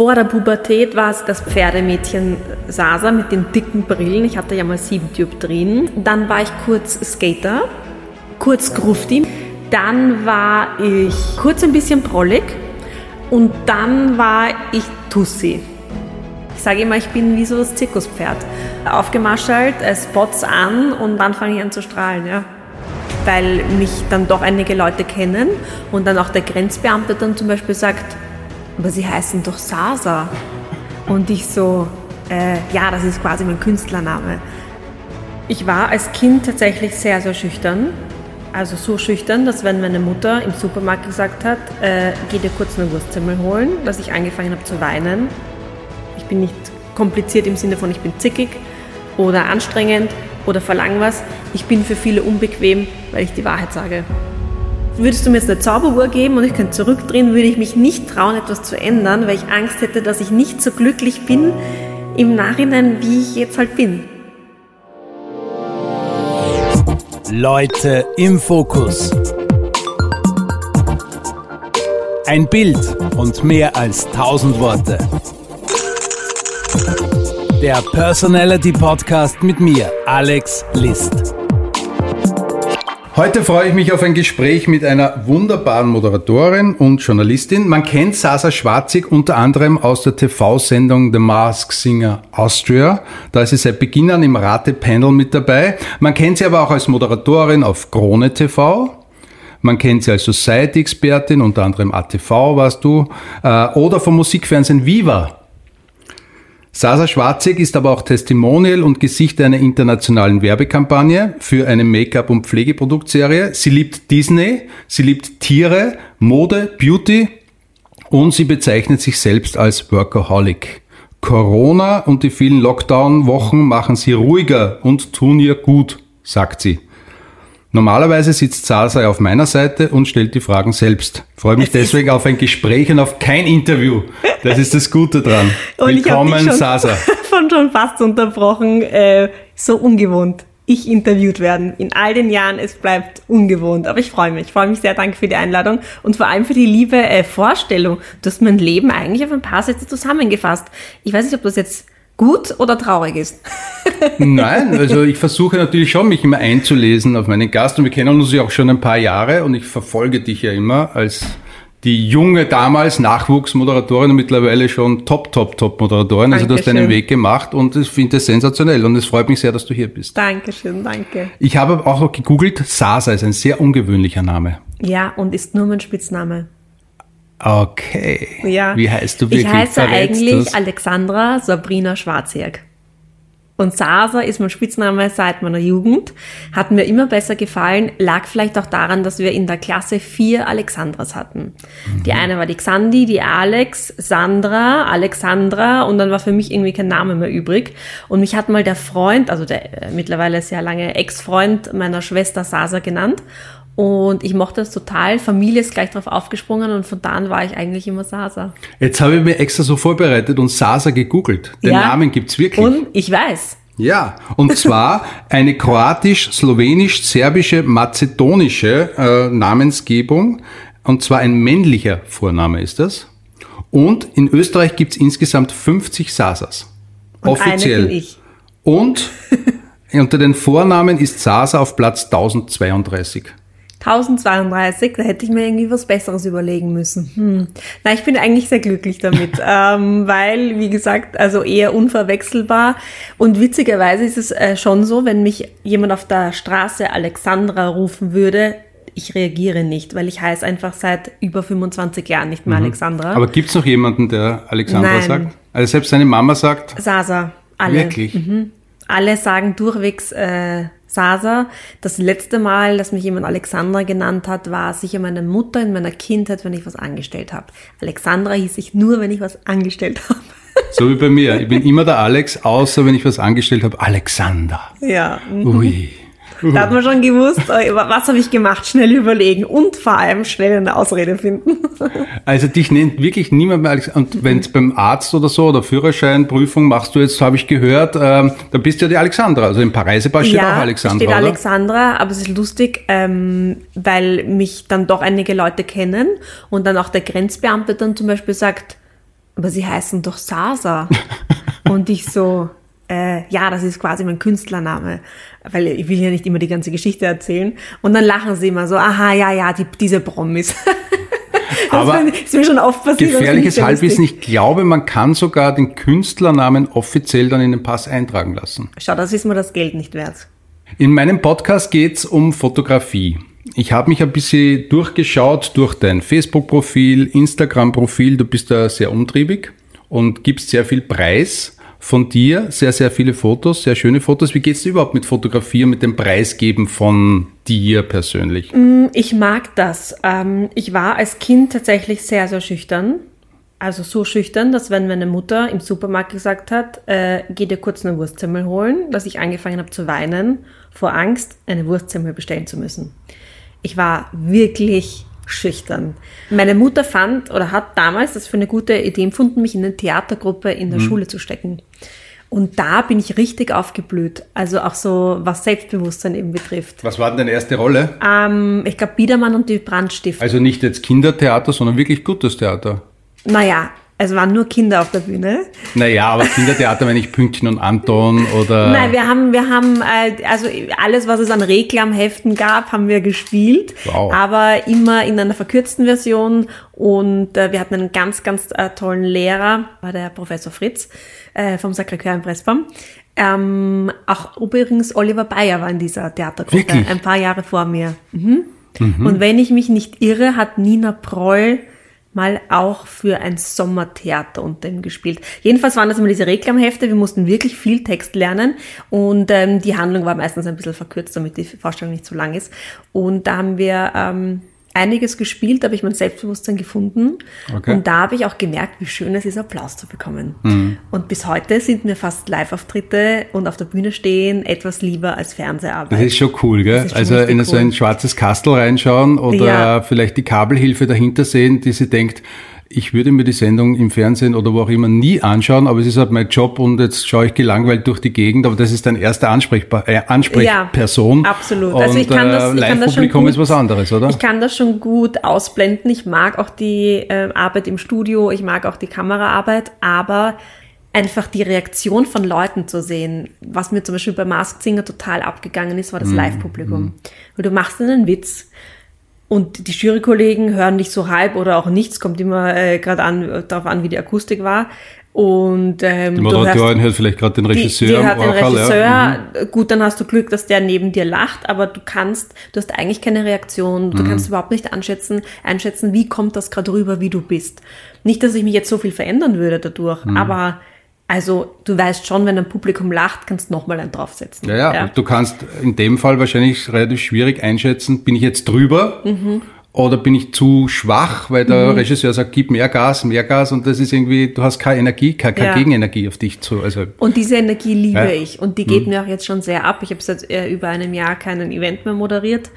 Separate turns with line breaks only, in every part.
Vor der Pubertät war es das Pferdemädchen Sasa mit den dicken Brillen. Ich hatte ja mal sieben Dioptrien. Dann war ich kurz Skater, kurz Grufti. Dann war ich kurz ein bisschen prollig und dann war ich Tussi. Ich sage immer, ich bin wie so das Zirkuspferd. Aufgemarschelt, äh, Spots an und dann fange ich an zu strahlen, ja. Weil mich dann doch einige Leute kennen und dann auch der Grenzbeamte dann zum Beispiel sagt, aber sie heißen doch Sasa. Und ich so, äh, ja, das ist quasi mein Künstlername. Ich war als Kind tatsächlich sehr, sehr schüchtern. Also so schüchtern, dass wenn meine Mutter im Supermarkt gesagt hat, äh, geh dir kurz eine Wurstsemmel holen, dass ich angefangen habe zu weinen. Ich bin nicht kompliziert im Sinne von ich bin zickig oder anstrengend oder verlang was. Ich bin für viele unbequem, weil ich die Wahrheit sage. Würdest du mir jetzt eine Zauberuhr geben und ich könnte zurückdrehen, würde ich mich nicht trauen, etwas zu ändern, weil ich Angst hätte, dass ich nicht so glücklich bin im Nachhinein, wie ich jetzt halt bin.
Leute im Fokus. Ein Bild und mehr als tausend Worte. Der Personality Podcast mit mir, Alex List.
Heute freue ich mich auf ein Gespräch mit einer wunderbaren Moderatorin und Journalistin. Man kennt Sasa Schwarzig unter anderem aus der TV-Sendung The Mask Singer Austria. Da ist sie seit Beginn an im Rate-Panel mit dabei. Man kennt sie aber auch als Moderatorin auf Krone TV. Man kennt sie als Society-Expertin, unter anderem ATV warst du, äh, oder vom Musikfernsehen Viva. Sasa Schwarzig ist aber auch Testimonial und Gesicht einer internationalen Werbekampagne für eine Make-up- und Pflegeproduktserie. Sie liebt Disney, sie liebt Tiere, Mode, Beauty und sie bezeichnet sich selbst als Workaholic. Corona und die vielen Lockdown-Wochen machen sie ruhiger und tun ihr gut, sagt sie. Normalerweise sitzt Sasa auf meiner Seite und stellt die Fragen selbst. Freue mich deswegen auf ein Gespräch und auf kein Interview. Das ist das Gute dran.
Und Willkommen, ich Sasa. Von schon fast unterbrochen. Äh, so ungewohnt. Ich interviewt werden. In all den Jahren, es bleibt ungewohnt. Aber ich freue mich. Ich freue mich sehr. Danke für die Einladung und vor allem für die liebe äh, Vorstellung. Du hast mein Leben eigentlich auf ein paar Sätze zusammengefasst. Ich weiß nicht, ob das jetzt gut oder traurig ist?
Nein, also ich versuche natürlich schon, mich immer einzulesen auf meinen Gast und wir kennen uns ja auch schon ein paar Jahre und ich verfolge dich ja immer als die junge damals Nachwuchsmoderatorin und mittlerweile schon Top, Top, Top Moderatorin. Also du hast deinen Weg gemacht und ich finde es sensationell und es freut mich sehr, dass du hier bist.
Dankeschön, danke.
Ich habe auch noch gegoogelt, Sasa ist ein sehr ungewöhnlicher Name.
Ja, und ist nur mein Spitzname.
Okay.
Ja.
Wie heißt du wirklich?
Ich heiße Verrätst eigentlich das? Alexandra Sabrina Schwarzjäg. Und Sasa ist mein Spitzname seit meiner Jugend. Hat mir immer besser gefallen, lag vielleicht auch daran, dass wir in der Klasse vier Alexandras hatten. Mhm. Die eine war die Xandi, die Alex, Sandra, Alexandra und dann war für mich irgendwie kein Name mehr übrig. Und mich hat mal der Freund, also der äh, mittlerweile sehr lange Ex-Freund meiner Schwester Sasa genannt. Und ich mochte das total. Familie ist gleich drauf aufgesprungen und von da an war ich eigentlich immer Sasa.
Jetzt habe ich mir extra so vorbereitet und Sasa gegoogelt. Den ja. Namen gibt's wirklich.
Und ich weiß.
Ja, und zwar eine kroatisch-slowenisch-serbische, mazedonische äh, Namensgebung. Und zwar ein männlicher Vorname ist das. Und in Österreich gibt's insgesamt 50 Sasas.
Und Offiziell. Eine bin ich.
Und unter den Vornamen ist Sasa auf Platz 1032.
1032, da hätte ich mir irgendwie was Besseres überlegen müssen. Hm. Na, ich bin eigentlich sehr glücklich damit, ähm, weil, wie gesagt, also eher unverwechselbar. Und witzigerweise ist es äh, schon so, wenn mich jemand auf der Straße Alexandra rufen würde, ich reagiere nicht, weil ich heiße einfach seit über 25 Jahren nicht mehr mhm. Alexandra.
Aber gibt's noch jemanden, der Alexandra Nein. sagt? Also selbst seine Mama sagt?
Sasa, alle.
Wirklich?
Mhm. Alle sagen durchwegs äh, Sasa. Das letzte Mal, dass mich jemand Alexandra genannt hat, war sicher meine Mutter in meiner Kindheit, wenn ich was angestellt habe. Alexandra hieß ich nur, wenn ich was angestellt habe.
So wie bei mir. Ich bin immer der Alex, außer wenn ich was angestellt habe. Alexander.
Ja.
Ui.
Da hat man schon gewusst, äh, was habe ich gemacht, schnell überlegen und vor allem schnell eine Ausrede finden.
Also dich nennt wirklich niemand mehr Alex. Und wenn es beim Arzt oder so oder Führerscheinprüfung machst du jetzt, habe ich gehört, ähm, da bist du ja die Alexandra. Also im Reisepass steht ja, auch Alexandra.
steht
oder?
Alexandra, aber es ist lustig, ähm, weil mich dann doch einige Leute kennen und dann auch der Grenzbeamte dann zum Beispiel sagt, aber sie heißen doch Sasa. und ich so, äh, ja, das ist quasi mein Künstlername, weil ich will ja nicht immer die ganze Geschichte erzählen. Und dann lachen sie immer so, aha, ja, ja, die, diese Promis. das
Aber
ist mir schon oft passiert.
Gefährliches Halbwissen. Ich glaube, man kann sogar den Künstlernamen offiziell dann in den Pass eintragen lassen.
Schau, das ist mir das Geld nicht wert.
In meinem Podcast geht's um Fotografie. Ich habe mich ein bisschen durchgeschaut durch dein Facebook-Profil, Instagram-Profil. Du bist da sehr umtriebig und gibst sehr viel Preis von dir, sehr, sehr viele Fotos, sehr schöne Fotos. Wie geht's dir überhaupt mit Fotografie und mit dem Preisgeben von dir persönlich?
Ich mag das. Ähm, Ich war als Kind tatsächlich sehr, sehr schüchtern. Also so schüchtern, dass wenn meine Mutter im Supermarkt gesagt hat, äh, geh dir kurz eine Wurstsemmel holen, dass ich angefangen habe zu weinen vor Angst, eine Wurstsemmel bestellen zu müssen. Ich war wirklich schüchtern. Meine Mutter fand oder hat damals das für eine gute Idee empfunden, mich in eine Theatergruppe in der Schule zu stecken. Und da bin ich richtig aufgeblüht. Also auch so, was Selbstbewusstsein eben betrifft.
Was war denn deine erste Rolle?
Ähm, ich glaube, Biedermann und die Brandstifter.
Also nicht jetzt Kindertheater, sondern wirklich gutes Theater.
Naja, es waren nur Kinder auf der Bühne.
Naja, aber Kindertheater, wenn ich Pünktchen und Anton oder.
Nein, wir haben, wir haben, äh, also alles, was es an Reklamheften gab, haben wir gespielt.
Wow.
Aber immer in einer verkürzten Version. Und äh, wir hatten einen ganz, ganz äh, tollen Lehrer, war der Professor Fritz vom Sacré-Cœur in Pressbaum. Ähm, auch übrigens Oliver Bayer war in dieser Theatergruppe,
Wirklich?
ein paar Jahre vor mir. Mhm. Und wenn ich mich nicht irre, hat Nina Proll mal auch für ein Sommertheater unter ihm gespielt. Jedenfalls waren das immer diese Reklamhefte, wir mussten wirklich viel Text lernen und ähm, die Handlung war meistens ein bisschen verkürzt, damit die Vorstellung nicht zu lang ist. Und da haben wir ähm, einiges gespielt, da habe ich mein Selbstbewusstsein gefunden
Okay.
und da habe ich auch gemerkt, wie schön es ist, Applaus zu bekommen. Und bis heute sind mir fast Live-Auftritte und auf der Bühne stehen etwas lieber als Fernseharbeit.
Das ist schon cool, gell?
Schon
Also in so
cool.
ein schwarzes Kastel reinschauen oder
Ja.
vielleicht die Kabelhilfe dahinter sehen, die sie denkt, ich würde mir die Sendung im Fernsehen oder wo auch immer nie anschauen, aber es ist halt mein Job und jetzt schaue ich gelangweilt durch die Gegend, aber das ist dein erster Ansprechpa äh, Ansprechperson.
Ja, absolut.
Und
Also ich kann das- ich kann das schon gut.
ist was anderes, oder?
Ich kann das schon gut ausblenden. Ich mag auch die äh, Arbeit im Studio, ich mag auch die Kameraarbeit, aber einfach die Reaktion von Leuten zu sehen, was mir zum Beispiel bei Masked Singer total abgegangen ist,
Mhm.
war das Live-Publikum. Weil du machst einen Witz und die Jurykollegen hören dich so halb oder auch nichts, kommt immer äh, gerade an, darauf an, wie die Akustik war. Und ähm,
die Moderatorin hört vielleicht gerade den
die,
Regisseur.
die
am
hat den Regisseur,
Ja. Mhm.
gut, dann hast du Glück, dass der neben dir lacht, aber du kannst, du hast eigentlich keine Reaktion,
Mhm.
du kannst überhaupt nicht einschätzen, einschätzen, wie kommt das gerade rüber, wie du bist. Nicht, dass ich mich jetzt so viel verändern würde dadurch,
Mhm.
aber also du weißt schon, wenn ein Publikum lacht, kannst du nochmal einen draufsetzen.
Ja, ja, du kannst in dem Fall wahrscheinlich relativ schwierig einschätzen, bin ich jetzt drüber
Mhm.
oder bin ich zu schwach, weil der Regisseur sagt, gib mehr Gas, mehr Gas und das ist irgendwie, du hast keine Energie, keine, keine
Ja.
Gegenenergie auf dich zu. Also
Und diese Energie liebe ich. Und die geht mir auch jetzt schon sehr ab. Ich habe seit äh, über einem Jahr keinen Event mehr moderiert.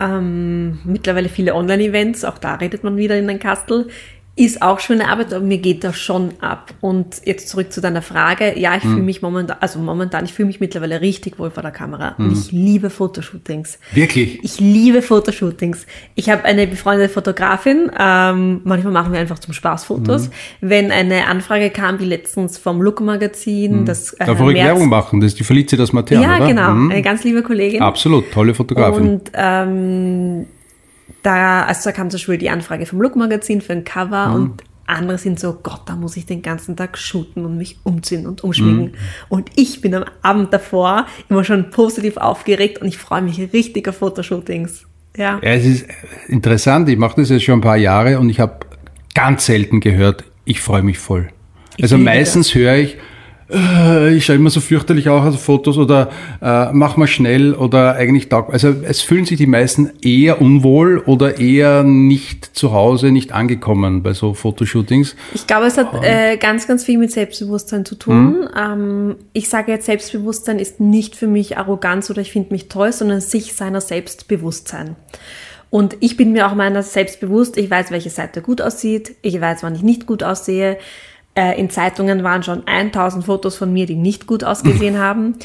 Ähm, mittlerweile viele Online-Events, auch da redet man wieder in den Kastel. Ist auch schöne Arbeit, aber mir geht das schon ab. Und jetzt zurück zu deiner Frage. Ja, ich fühle mich momentan, also momentan, ich fühle mich mittlerweile richtig wohl vor der Kamera. Und ich liebe Fotoshootings.
wirklich.
Ich liebe Fotoshootings. Ich habe eine befreundete Fotografin. Ähm, manchmal machen wir einfach zum Spaß Fotos. Wenn eine Anfrage kam, wie letztens vom Look Magazin, das äh,
Darf
März-
Werbung machen, das ist die Felicitas Matern,
Ja,
oder?
genau.
Mhm.
Eine ganz liebe Kollegin.
Absolut, tolle Fotografin.
Und ähm, da, also da kam zum Beispiel die Anfrage vom Look Magazin für ein Cover
Mhm.
und andere sind so, Gott, da muss ich den ganzen Tag shooten und mich umziehen und umschminken.
Mhm.
Und ich bin am Abend davor immer schon positiv aufgeregt und ich freue mich richtig auf Fotoshootings. Ja.
Ja, es ist interessant, ich mache das jetzt schon ein paar Jahre und ich habe ganz selten gehört, ich freue mich voll. also
liebe
meistens höre ich, ich schaue immer so fürchterlich auch auf Fotos oder äh, mach mal schnell oder eigentlich taug. Also es fühlen sich die meisten eher unwohl oder eher nicht zu Hause, nicht angekommen bei so Fotoshootings.
Ich glaube, es hat äh, ganz, ganz viel mit Selbstbewusstsein zu tun. Ähm, ich sage jetzt, Selbstbewusstsein ist nicht für mich Arroganz oder ich finde mich toll, sondern sich seiner Selbstbewusstsein. Und ich bin mir auch meiner selbst bewusst. Ich weiß, welche Seite gut aussieht. Ich weiß, wann ich nicht gut aussehe. Äh, in Zeitungen waren schon 1000 Fotos von mir, die nicht gut ausgesehen haben.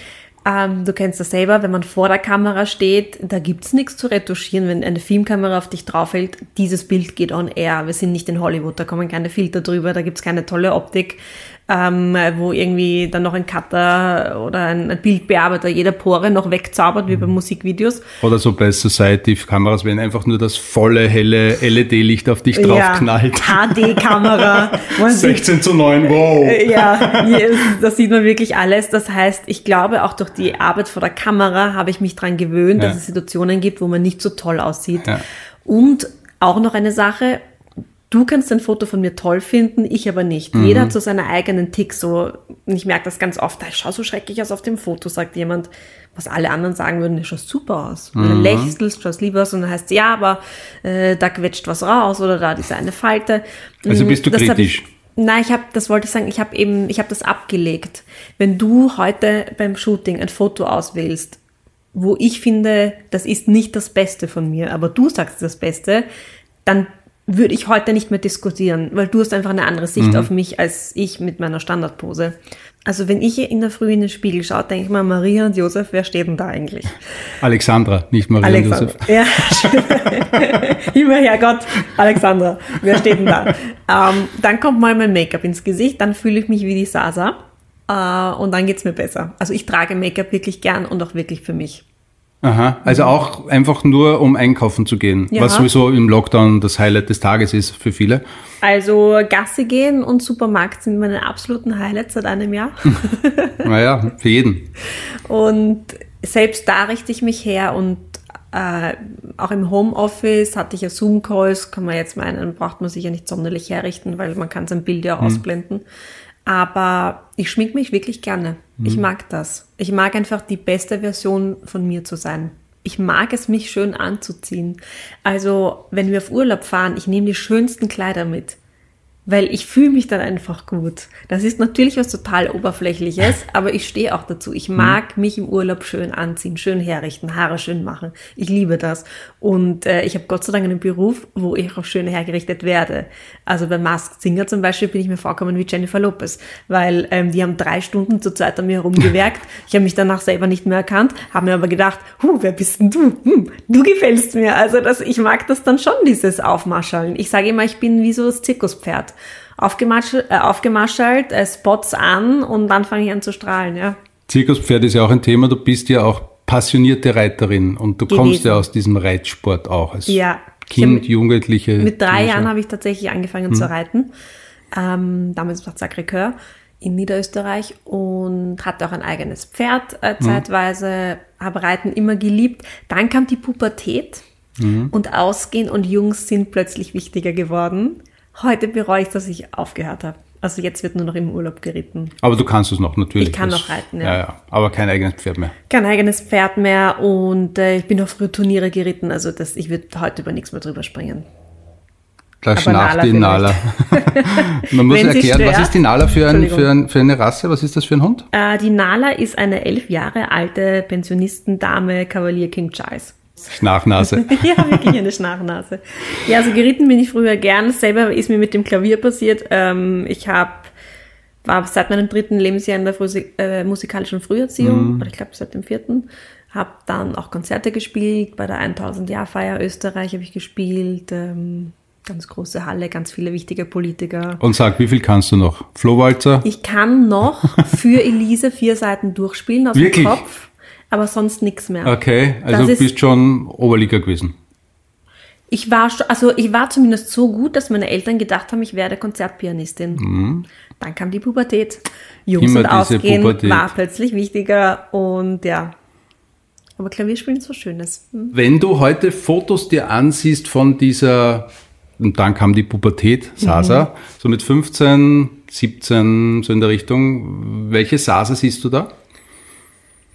Ähm, du kennst das selber, wenn man vor der Kamera steht, da gibt's nichts zu retuschieren. Wenn eine Filmkamera auf dich draufhält, dieses Bild geht on air. Wir sind nicht in Hollywood, da kommen keine Filter drüber, da gibt's keine tolle Optik ähm, wo irgendwie dann noch ein Cutter oder ein, ein Bildbearbeiter jede Pore noch wegzaubert, wie bei mhm. Musikvideos.
Oder so bei Society-Kameras, wenn einfach nur das volle, helle LED-Licht auf dich draufknallt.
Ja, HD-Kamera.
16 zu 9, wow.
Äh, ja, da sieht man wirklich alles. Das heißt, ich glaube, auch durch die Arbeit vor der Kamera habe ich mich daran gewöhnt, ja. dass es Situationen gibt, wo man nicht so toll aussieht. Ja. Und auch noch eine Sache, Du kannst ein Foto von mir toll finden, ich aber nicht. Mhm. Jeder hat so seine eigenen Ticks. So, und ich merke das ganz oft. Ich schaue so schrecklich aus auf dem Foto, sagt jemand, was alle anderen sagen würden, du schaust super aus. Mhm. du lächelst, schaust lieber aus und dann heißt ja, aber äh, da quetscht was raus oder da ist eine Falte.
Also bist du
das
kritisch?
Nein, ich habe, das wollte ich sagen, ich habe eben, ich habe das abgelegt. Wenn du heute beim Shooting ein Foto auswählst, wo ich finde, das ist nicht das Beste von mir, aber du sagst das Beste, dann würde ich heute nicht mehr diskutieren, weil du hast einfach eine andere Sicht mhm. auf mich als ich mit meiner Standardpose. Also wenn ich in der Früh in den Spiegel schaue, denke ich mal, Maria und Josef, wer steht denn da eigentlich?
Alexandra, nicht Maria Alexandra. und Josef.
Ja, immer Herrgott, Alexandra, wer steht denn da? Ähm, dann kommt mal mein Make-up ins Gesicht, dann fühle ich mich wie die Sasa äh, und dann geht's mir besser. Also ich trage Make-up wirklich gern und auch wirklich für mich.
Aha, also auch einfach nur um einkaufen zu gehen, ja. was sowieso im Lockdown das Highlight des Tages ist für viele.
Also Gasse gehen und Supermarkt sind meine absoluten Highlights seit einem Jahr.
naja, für jeden.
Und selbst da richte ich mich her und äh, auch im Homeoffice hatte ich ja Zoom-Calls, kann man jetzt meinen, braucht man sich ja nicht sonderlich herrichten, weil man kann sein Bild ja hm. ausblenden. Aber ich schmink mich wirklich gerne. Mhm. Ich mag das. Ich mag einfach die beste Version von mir zu sein. Ich mag es, mich schön anzuziehen. Also, wenn wir auf Urlaub fahren, ich nehme die schönsten Kleider mit weil ich fühle mich dann einfach gut. Das ist natürlich was total Oberflächliches, aber ich stehe auch dazu. Ich mag mhm. mich im Urlaub schön anziehen, schön herrichten, Haare schön machen. Ich liebe das. Und äh, ich habe Gott sei Dank einen Beruf, wo ich auch schön hergerichtet werde. Also bei Masked Singer zum Beispiel bin ich mir vorgekommen wie Jennifer Lopez, weil ähm, die haben drei Stunden zur Zeit an mir herumgewerkt. Ich habe mich danach selber nicht mehr erkannt, habe mir aber gedacht, huh, wer bist denn du? Hm, du gefällst mir. Also das, ich mag das dann schon, dieses Aufmarschaln. Ich sage immer, ich bin wie so das Zirkuspferd aufgemarschelt, äh, aufgemarschelt äh, Spots an und dann fange ich an zu strahlen, ja.
Zirkuspferd ist ja auch ein Thema, du bist ja auch passionierte Reiterin und du Gewesen. kommst ja aus diesem Reitsport auch als ja. Kind, Jugendliche.
Mit drei Jahren habe ich tatsächlich angefangen hm. zu reiten. Ähm, damals war Sacré-Cœur in Niederösterreich und hatte auch ein eigenes Pferd äh, hm. zeitweise, mhm. habe Reiten immer geliebt. Dann kam die Pubertät mhm. und Ausgehen und Jungs sind plötzlich wichtiger geworden. Heute bereue ich, dass ich aufgehört habe. Also jetzt wird nur noch im Urlaub geritten.
Aber du kannst es noch, natürlich.
Ich kann noch reiten,
ja. ja. ja. Aber kein eigenes Pferd mehr.
Kein eigenes Pferd mehr und äh, ich bin auch früher Turniere geritten, also das, ich würde heute über nichts mehr drüber springen.
Da schnarcht die Nala. Man muss erklären, was ist die Nala für, ein, für, ein, für, eine Rasse? Was ist das für ein Hund?
Äh, die Nala ist eine elf Jahre alte Pensionistendame Kavalier King Charles.
Schnachnase.
ja, wirklich eine Schnachnase. Ja, also geritten bin ich früher gern. Selber ist mir mit dem Klavier passiert. Ähm, ich habe war seit meinem dritten Lebensjahr in der Früh äh, musikalischen Früherziehung, mhm. oder ich glaube seit dem vierten. Habe dann auch Konzerte gespielt. Bei der 1000 Jahr Feier Österreich habe ich gespielt. Ähm, ganz große Halle, ganz viele wichtige Politiker.
Und sag, wie viel kannst du noch? Flohwalzer?
Ich kann noch für Elise vier Seiten durchspielen aus Wirklich? dem Kopf aber sonst nichts mehr.
Okay, also du bist schon Oberliga gewesen.
Ich war also ich war zumindest so gut, dass meine Eltern gedacht haben, ich werde Konzertpianistin. Mhm. Dann kam die Pubertät. Jungs Immer und Ausgehen Pubertät. war plötzlich wichtiger und ja. Aber Klavierspielen ist so Schönes.
Mhm. Wenn du heute Fotos dir ansiehst von dieser, und dann kam die Pubertät, Sasa, mhm. so mit 15, 17, so in der Richtung, welche Sasa siehst du da?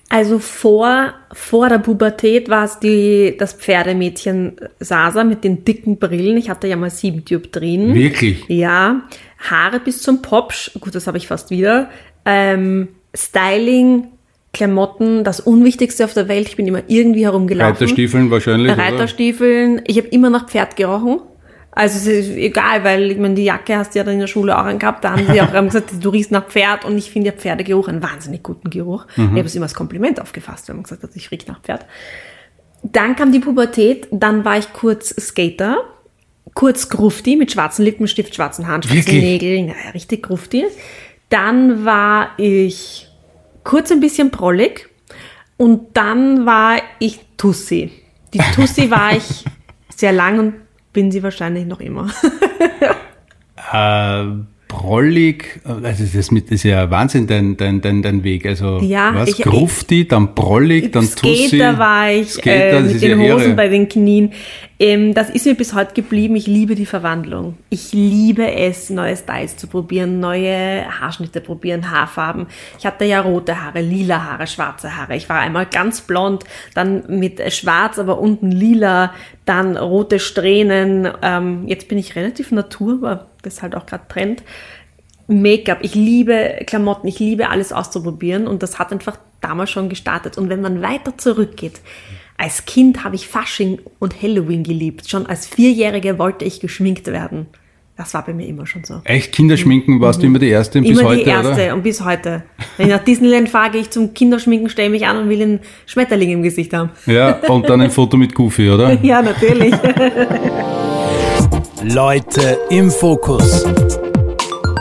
Also vor, vor der Pubertät war es die, das Pferdemädchen Sasa mit den dicken Brillen. Ich hatte ja mal sieben Dioptrien.
Wirklich?
Ja. Haare bis zum Popsch. Gut, das habe ich fast wieder. Ähm, Styling, Klamotten, das Unwichtigste auf der Welt. Ich bin immer irgendwie herumgelaufen.
Reiterstiefeln wahrscheinlich.
Reiterstiefeln. Oder? Ich habe immer nach Pferd gerochen. Also es ist egal, weil ich meine, die Jacke hast du ja dann in der Schule auch angehabt. Da haben sie auch haben gesagt, du riechst nach Pferd und ich finde ja Pferdegeruch einen wahnsinnig guten Geruch. Ich habe es immer als Kompliment aufgefasst, wenn man gesagt hat, ich rieche nach Pferd. Dann kam die Pubertät, dann war ich kurz Skater, kurz Grufti mit schwarzen Lippenstift, schwarzen Haaren, schwarzen
Wirklich?
Nägeln, ja, richtig Grufti. Dann war ich kurz ein bisschen prollig und dann war ich Tussi. Die Tussi war ich sehr lang und bin sie wahrscheinlich noch immer.
Äh, prollig, also das, mit, das ist ja Wahnsinn, dein, dein, dein, dein Weg. Also
Ja,
was?
ich-
Grufti, dann prollig, dann Tussi.
Skater war ich
Skater,
äh, mit den
ja
Hosen
irre.
bei den Knien. Ähm, das ist mir bis heute geblieben. Ich liebe die Verwandlung. Ich liebe es, neue Styles zu probieren, neue Haarschnitte probieren, Haarfarben. Ich hatte ja rote Haare, lila Haare, schwarze Haare. Ich war einmal ganz blond, dann mit schwarz, aber unten lila, dann rote Strähnen. Ähm, jetzt bin ich relativ natur, aber das ist halt auch gerade Trend. Make-up, ich liebe Klamotten, ich liebe alles auszuprobieren und das hat einfach damals schon gestartet. Und wenn man weiter zurückgeht, als Kind habe ich Fasching und Halloween geliebt. Schon als Vierjährige wollte ich geschminkt werden. Das war bei mir immer schon so.
Echt Kinderschminken warst du immer die Erste bis
Mhm. immer
heute,
die erste
oder?
und bis heute. Wenn ich nach Disneyland fahre, gehe ich zum Kinderschminken, stelle mich an und will einen Schmetterling im Gesicht haben.
Ja, und dann ein Foto mit Goofy, oder?
Ja, natürlich.
Leute im Fokus.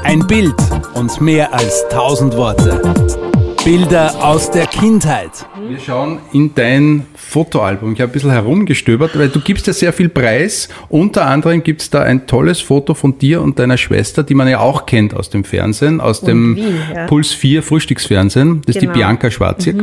Ein Bild und mehr als tausend Worte. Bilder aus der Kindheit.
Wir schauen in dein Fotoalbum. Ich habe ein bisschen herumgestöbert, weil du gibst ja sehr viel Preis. Unter anderem gibt es da ein tolles Foto von dir und deiner Schwester, die man ja auch kennt aus dem Fernsehen, aus dem
Wien, ja.
Puls 4 Frühstücksfernsehen. Das ist
Genau.
die Bianca Schwarzig.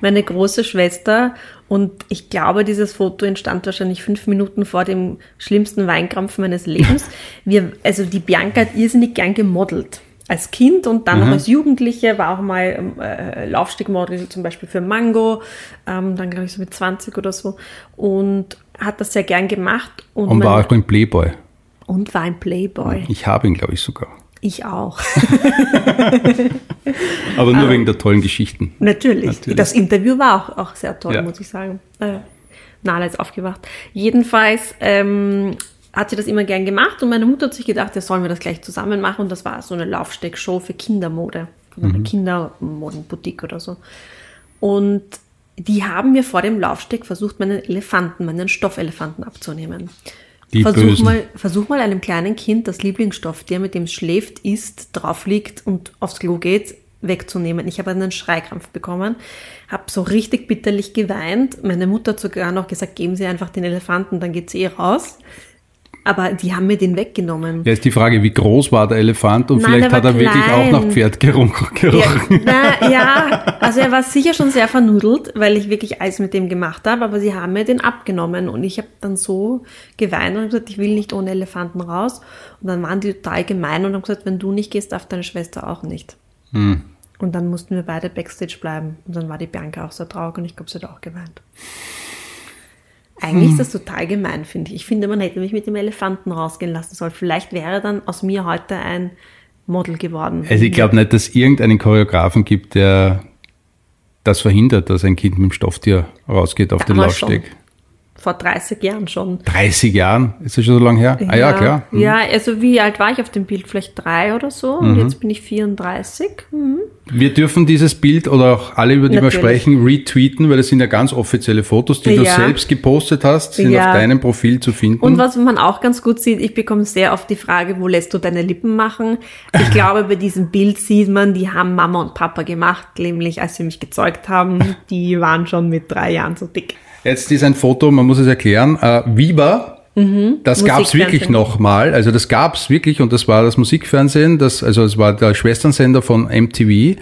meine große Schwester und ich glaube, dieses Foto entstand wahrscheinlich fünf Minuten vor dem schlimmsten Weinkrampf meines Lebens. Wir, also die Bianca hat irrsinnig gern gemodelt. Als Kind und dann noch als Jugendliche war auch mal ähm, äh, Laufstegmodel zum Beispiel für Mango, ähm, dann glaube ich so mit 20 oder so und hat das sehr gern gemacht und,
Und war auch ein Playboy.
und war ein Playboy.
Ich habe ihn, glaube ich, sogar.
Ich auch.
Aber nur wegen der tollen Geschichten.
Natürlich.
Natürlich.
Das Interview war auch, auch sehr toll,
Ja.
muss ich sagen. Äh, Nala ist aufgewacht. Jedenfalls ähm, hat sie das immer gern gemacht und meine Mutter hat sich gedacht, ja, sollen wir das gleich zusammen machen und das war so eine Laufsteckshow für Kindermode, von einer Kindermodenboutique oder so. Und die haben mir vor dem Laufsteg versucht, meinen Elefanten, meinen Stoffelefanten abzunehmen.
Die
versuch
Bösen.
mal, versuch mal einem kleinen Kind das Lieblingsstoff, der mit dem es schläft, isst, drauf liegt und aufs Klo geht, wegzunehmen. Ich habe einen Schreikrampf bekommen, habe so richtig bitterlich geweint. Meine Mutter hat sogar noch gesagt, geben Sie einfach den Elefanten, dann geht sie eh raus. Aber die haben mir den weggenommen.
Ja, ist die Frage, wie groß war der Elefant und
Nein,
vielleicht hat er
war
wirklich auch
klein.
nach Pferd gerochen.
Ja, na, ja, also er war sicher schon sehr vernudelt, weil ich wirklich alles mit dem gemacht habe, aber sie haben mir den abgenommen und ich habe dann so geweint und gesagt, ich will nicht ohne Elefanten raus. Und dann waren die total gemein und haben gesagt, wenn du nicht gehst, darf deine Schwester auch nicht.
Hm.
Und dann mussten wir beide Backstage bleiben. Und dann war die Bianca auch sehr traurig und ich glaube, sie hat auch geweint. Eigentlich
Hm.
ist das total gemein, finde ich. Ich finde, man hätte mich mit dem Elefanten rausgehen lassen sollen. Vielleicht wäre dann aus mir heute ein Model geworden.
Also ich glaube nicht, dass es irgendeinen Choreografen gibt, der das verhindert, dass ein Kind mit dem Stofftier rausgeht auf den
Damals
Laufsteg.
Vor 30 Jahren schon.
30 Jahren? Ist das schon so lange her? Ah ja, klar. Mhm.
Ja, also wie alt war ich auf dem Bild? Vielleicht drei oder so. Und
Mhm.
jetzt bin ich 34. Mhm.
Wir dürfen dieses Bild oder auch alle, über die wir
Natürlich.
sprechen, retweeten, weil das sind ja ganz offizielle Fotos, die du
Ja.
selbst gepostet hast, sind
Ja.
auf deinem Profil zu finden.
Und was man auch ganz gut sieht, ich bekomme sehr oft die Frage, wo lässt du deine Lippen machen? Ich glaube, bei diesem Bild sieht man, die haben Mama und Papa gemacht, nämlich als sie mich gezeugt haben. Die waren schon mit drei Jahren so dick.
Jetzt ist ein Foto, man muss es erklären, äh, Viva, das gab es wirklich nochmal, also das gab es wirklich und das war das Musikfernsehen, das, also es war der Schwesternsender von MTV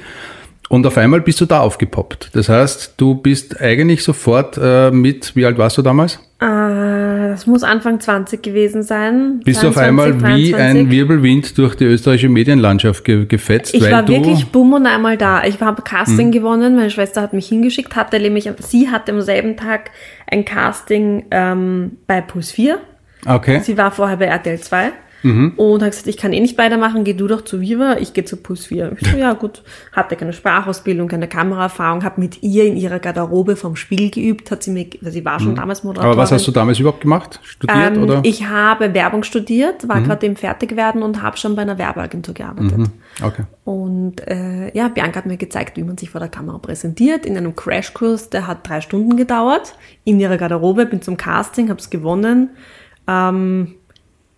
und auf einmal bist du da aufgepoppt. Das heißt, du bist eigentlich sofort äh, mit, wie alt warst du damals?
Äh, das muss Anfang 20 gewesen sein.
Bist du auf
22,
einmal wie
23.
ein Wirbelwind durch die österreichische Medienlandschaft ge gefetzt,
Ich war wirklich bumm und einmal da. Ich habe
Mhm.
Casting gewonnen. Meine Schwester hat mich hingeschickt, hatte nämlich, sie hatte am selben Tag ein Casting ähm, bei Puls 4.
okay.
Sie war vorher bei RTL 2. und hat gesagt, ich kann eh nicht weitermachen, geh du doch zu Viva, ich gehe zu Puls 4. Ich so, ja gut, hatte keine Sprachausbildung, keine Kameraerfahrung, habe mit ihr in ihrer Garderobe vom Spiel geübt, hat sie mir, weil sie war schon damals Moderatorin.
Aber was hast du damals überhaupt gemacht? Studiert
Ähm,
oder?
Ich habe Werbung studiert, war gerade im Fertigwerden und habe schon bei einer Werbeagentur gearbeitet.
Okay.
Und äh, ja, Bianca hat mir gezeigt, wie man sich vor der Kamera präsentiert, in einem Crashkurs, der hat drei Stunden gedauert, in ihrer Garderobe, bin zum Casting, habe es gewonnen, ähm,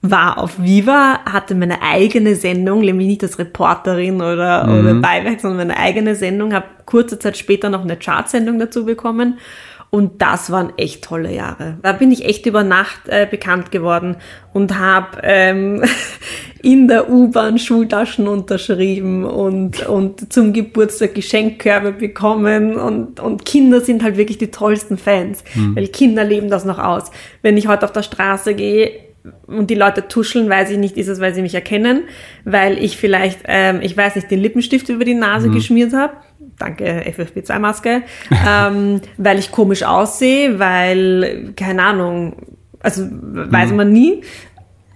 war auf Viva, hatte meine eigene Sendung, nämlich nicht als Reporterin oder, oder Beiwerk, sondern meine eigene Sendung, habe kurze Zeit später noch eine Chartsendung dazu bekommen. Und das waren echt tolle Jahre. Da bin ich echt über Nacht äh, bekannt geworden und habe ähm, in der U-Bahn Schultaschen unterschrieben und, und zum Geburtstag Geschenkkörbe bekommen. Und, und Kinder sind halt wirklich die tollsten Fans, weil Kinder leben das noch aus. Wenn ich heute auf der Straße gehe, und die Leute tuscheln, weiß ich nicht, ist es, weil sie mich erkennen, weil ich vielleicht, ähm, ich weiß nicht, den Lippenstift über die Nase geschmiert habe. Danke, FFP2-Maske. ähm, weil ich komisch aussehe, weil, keine Ahnung, also weiß man nie.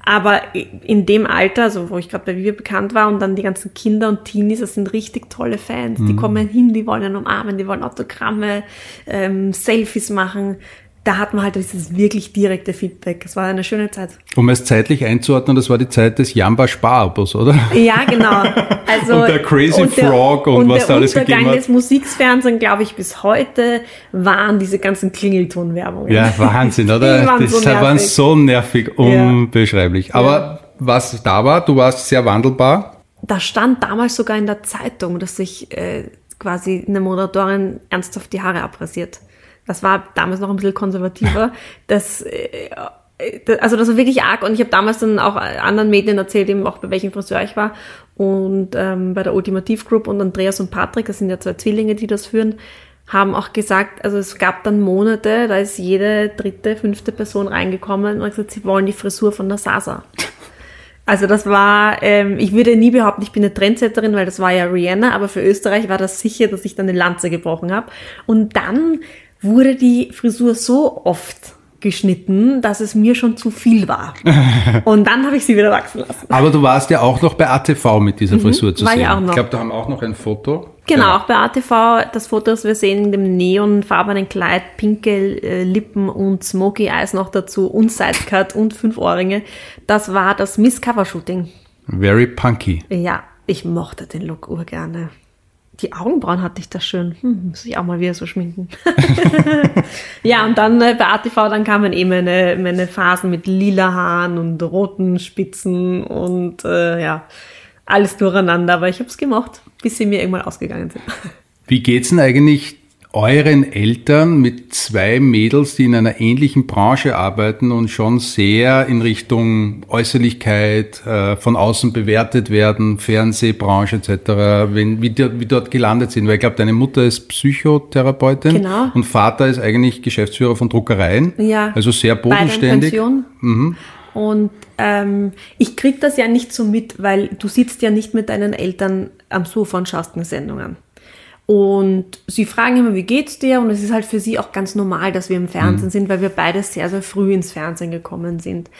Aber in dem Alter, so wo ich gerade bei Vivi bekannt war und dann die ganzen Kinder und Teenies, das sind richtig tolle Fans. Die kommen hin, die wollen einen umarmen, die wollen Autogramme, ähm, Selfies machen. Da hat man halt dieses wirklich direkte Feedback. Es war eine schöne Zeit.
Um es zeitlich einzuordnen, das war die Zeit des Jamba Sparabos, oder?
Ja, genau. Also,
Und der Crazy Frog und was da alles gegeben
Untergang
hat.
des Musiksfernsehen, glaube ich, bis heute waren diese ganzen Klingeltonwerbungen.
Ja, Wahnsinn, oder?
Waren
das
so
waren so nervig, unbeschreiblich. Aber was da war, du warst sehr wandelbar.
Da stand damals sogar in der Zeitung, dass sich äh, quasi eine Moderatorin ernsthaft die Haare abrasiert. Das war damals noch ein bisschen konservativer. Das, äh, äh, also das war wirklich arg und ich habe damals dann auch anderen Medien erzählt, eben auch bei welchem Friseur ich war und ähm, bei der Ultimativ Group und Andreas und Patrick, das sind ja zwei Zwillinge, die das führen, haben auch gesagt, also es gab dann Monate, da ist jede dritte, fünfte Person reingekommen und hat gesagt, sie wollen die Frisur von der Sasa. Also das war, ähm, ich würde nie behaupten, ich bin eine Trendsetterin, weil das war ja Rihanna, aber für Österreich war das sicher, dass ich dann eine Lanze gebrochen habe. Und dann wurde die Frisur so oft geschnitten, dass es mir schon zu viel war. Und dann habe ich sie wieder wachsen lassen.
Aber du warst ja auch noch bei ATV mit dieser Frisur zu
Mhm. war
sehen.
ich auch noch.
Ich glaube, da haben wir auch noch ein Foto.
Genau, auch bei ATV, das Foto, das wir sehen, in dem neonfarbenen Kleid, pinke äh, Lippen und Smoky Eyes noch dazu und Sidecut und fünf Ohrringe. Das war das Miss Cover Shooting.
Very punky.
Ja, ich mochte den Look urgerne. Die Augenbrauen hatte ich da schön. Hm, muss ich auch mal wieder so schminken. ja, und dann äh, bei ATV, dann kamen eben meine, meine Phasen mit lila Haaren und roten Spitzen und äh, ja, alles durcheinander. Aber ich habe es gemacht, bis sie mir irgendwann ausgegangen sind.
Wie geht's denn eigentlich euren Eltern mit zwei Mädels, die in einer ähnlichen Branche arbeiten und schon sehr in Richtung Äußerlichkeit, äh, von außen bewertet werden, Fernsehbranche etc., wenn, wie, wie dort gelandet sind? Weil ich glaube, deine Mutter ist Psychotherapeutin
Genau.
und Vater ist eigentlich Geschäftsführer von Druckereien.
Ja.
Also sehr bodenständig.
Pension. Und ähm, ich krieg das ja nicht so mit, weil du sitzt ja nicht mit deinen Eltern am Sofa und schaust eine Sendung an. Und sie fragen immer, wie geht's dir? Und es ist halt für sie auch ganz normal, dass wir im Fernsehen sind, weil wir beide sehr, sehr früh ins Fernsehen gekommen sind.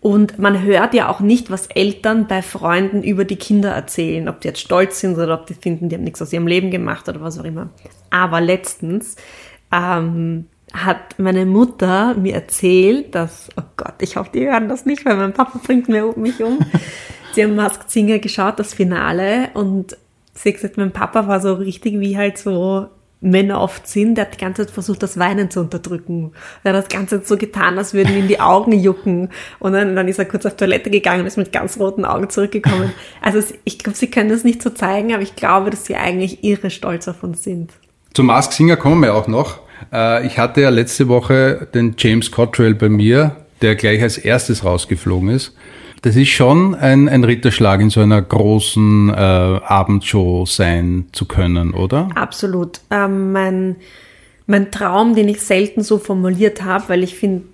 Und man hört ja auch nicht, was Eltern bei Freunden über die Kinder erzählen, ob die jetzt stolz sind oder ob die finden, die haben nichts aus ihrem Leben gemacht oder was auch immer. Aber letztens ähm, hat meine Mutter mir erzählt, dass, oh Gott, ich hoffe, die hören das nicht, weil mein Papa bringt mir, mich um. Sie haben Masked Singer geschaut, das Finale, und sie hat gesagt, mein Papa war so richtig wie halt so Männer oft sind, der hat die ganze Zeit versucht, das Weinen zu unterdrücken. Er hat das ganze Zeit so getan, als würden ihm die Augen jucken. Und dann, dann ist er kurz auf Toilette gegangen und ist mit ganz roten Augen zurückgekommen. Also ich glaube, sie können das nicht so zeigen, aber ich glaube, dass sie eigentlich irre stolz auf uns sind.
Zum Mask Singer kommen wir auch noch. Äh, Ich hatte ja letzte Woche den James Cottrell bei mir, der gleich als erstes rausgeflogen ist. Das ist schon ein, ein Ritterschlag, in so einer großen äh, Abendshow sein zu können, oder?
Absolut. Ähm, mein, mein Traum, den ich selten so formuliert habe, weil ich finde,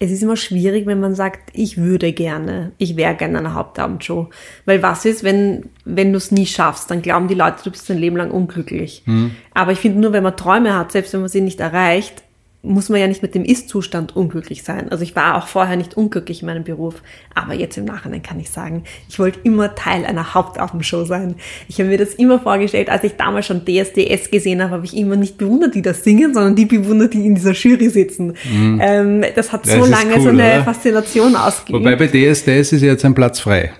es ist immer schwierig, wenn man sagt, ich würde gerne, ich wäre gerne in einer Hauptabendshow. Weil was ist, wenn, wenn du es nie schaffst? Dann glauben die Leute, du bist dein Leben lang unglücklich. Aber ich finde nur, wenn man Träume hat, selbst wenn man sie nicht erreicht, muss man ja nicht mit dem Ist-Zustand unglücklich sein. Also ich war auch vorher nicht unglücklich in meinem Beruf, aber jetzt im Nachhinein kann ich sagen, ich wollte immer Teil einer Hauptabendshow sein. Ich habe mir das immer vorgestellt, als ich damals schon DSDS gesehen habe, habe ich immer nicht bewundert, die das singen, sondern die bewundert, die in dieser Jury sitzen. Mhm. Ähm, das hat so das lange cool, so eine oder? Faszination ausgeübt.
Wobei bei DSDS ist jetzt ein Platz frei.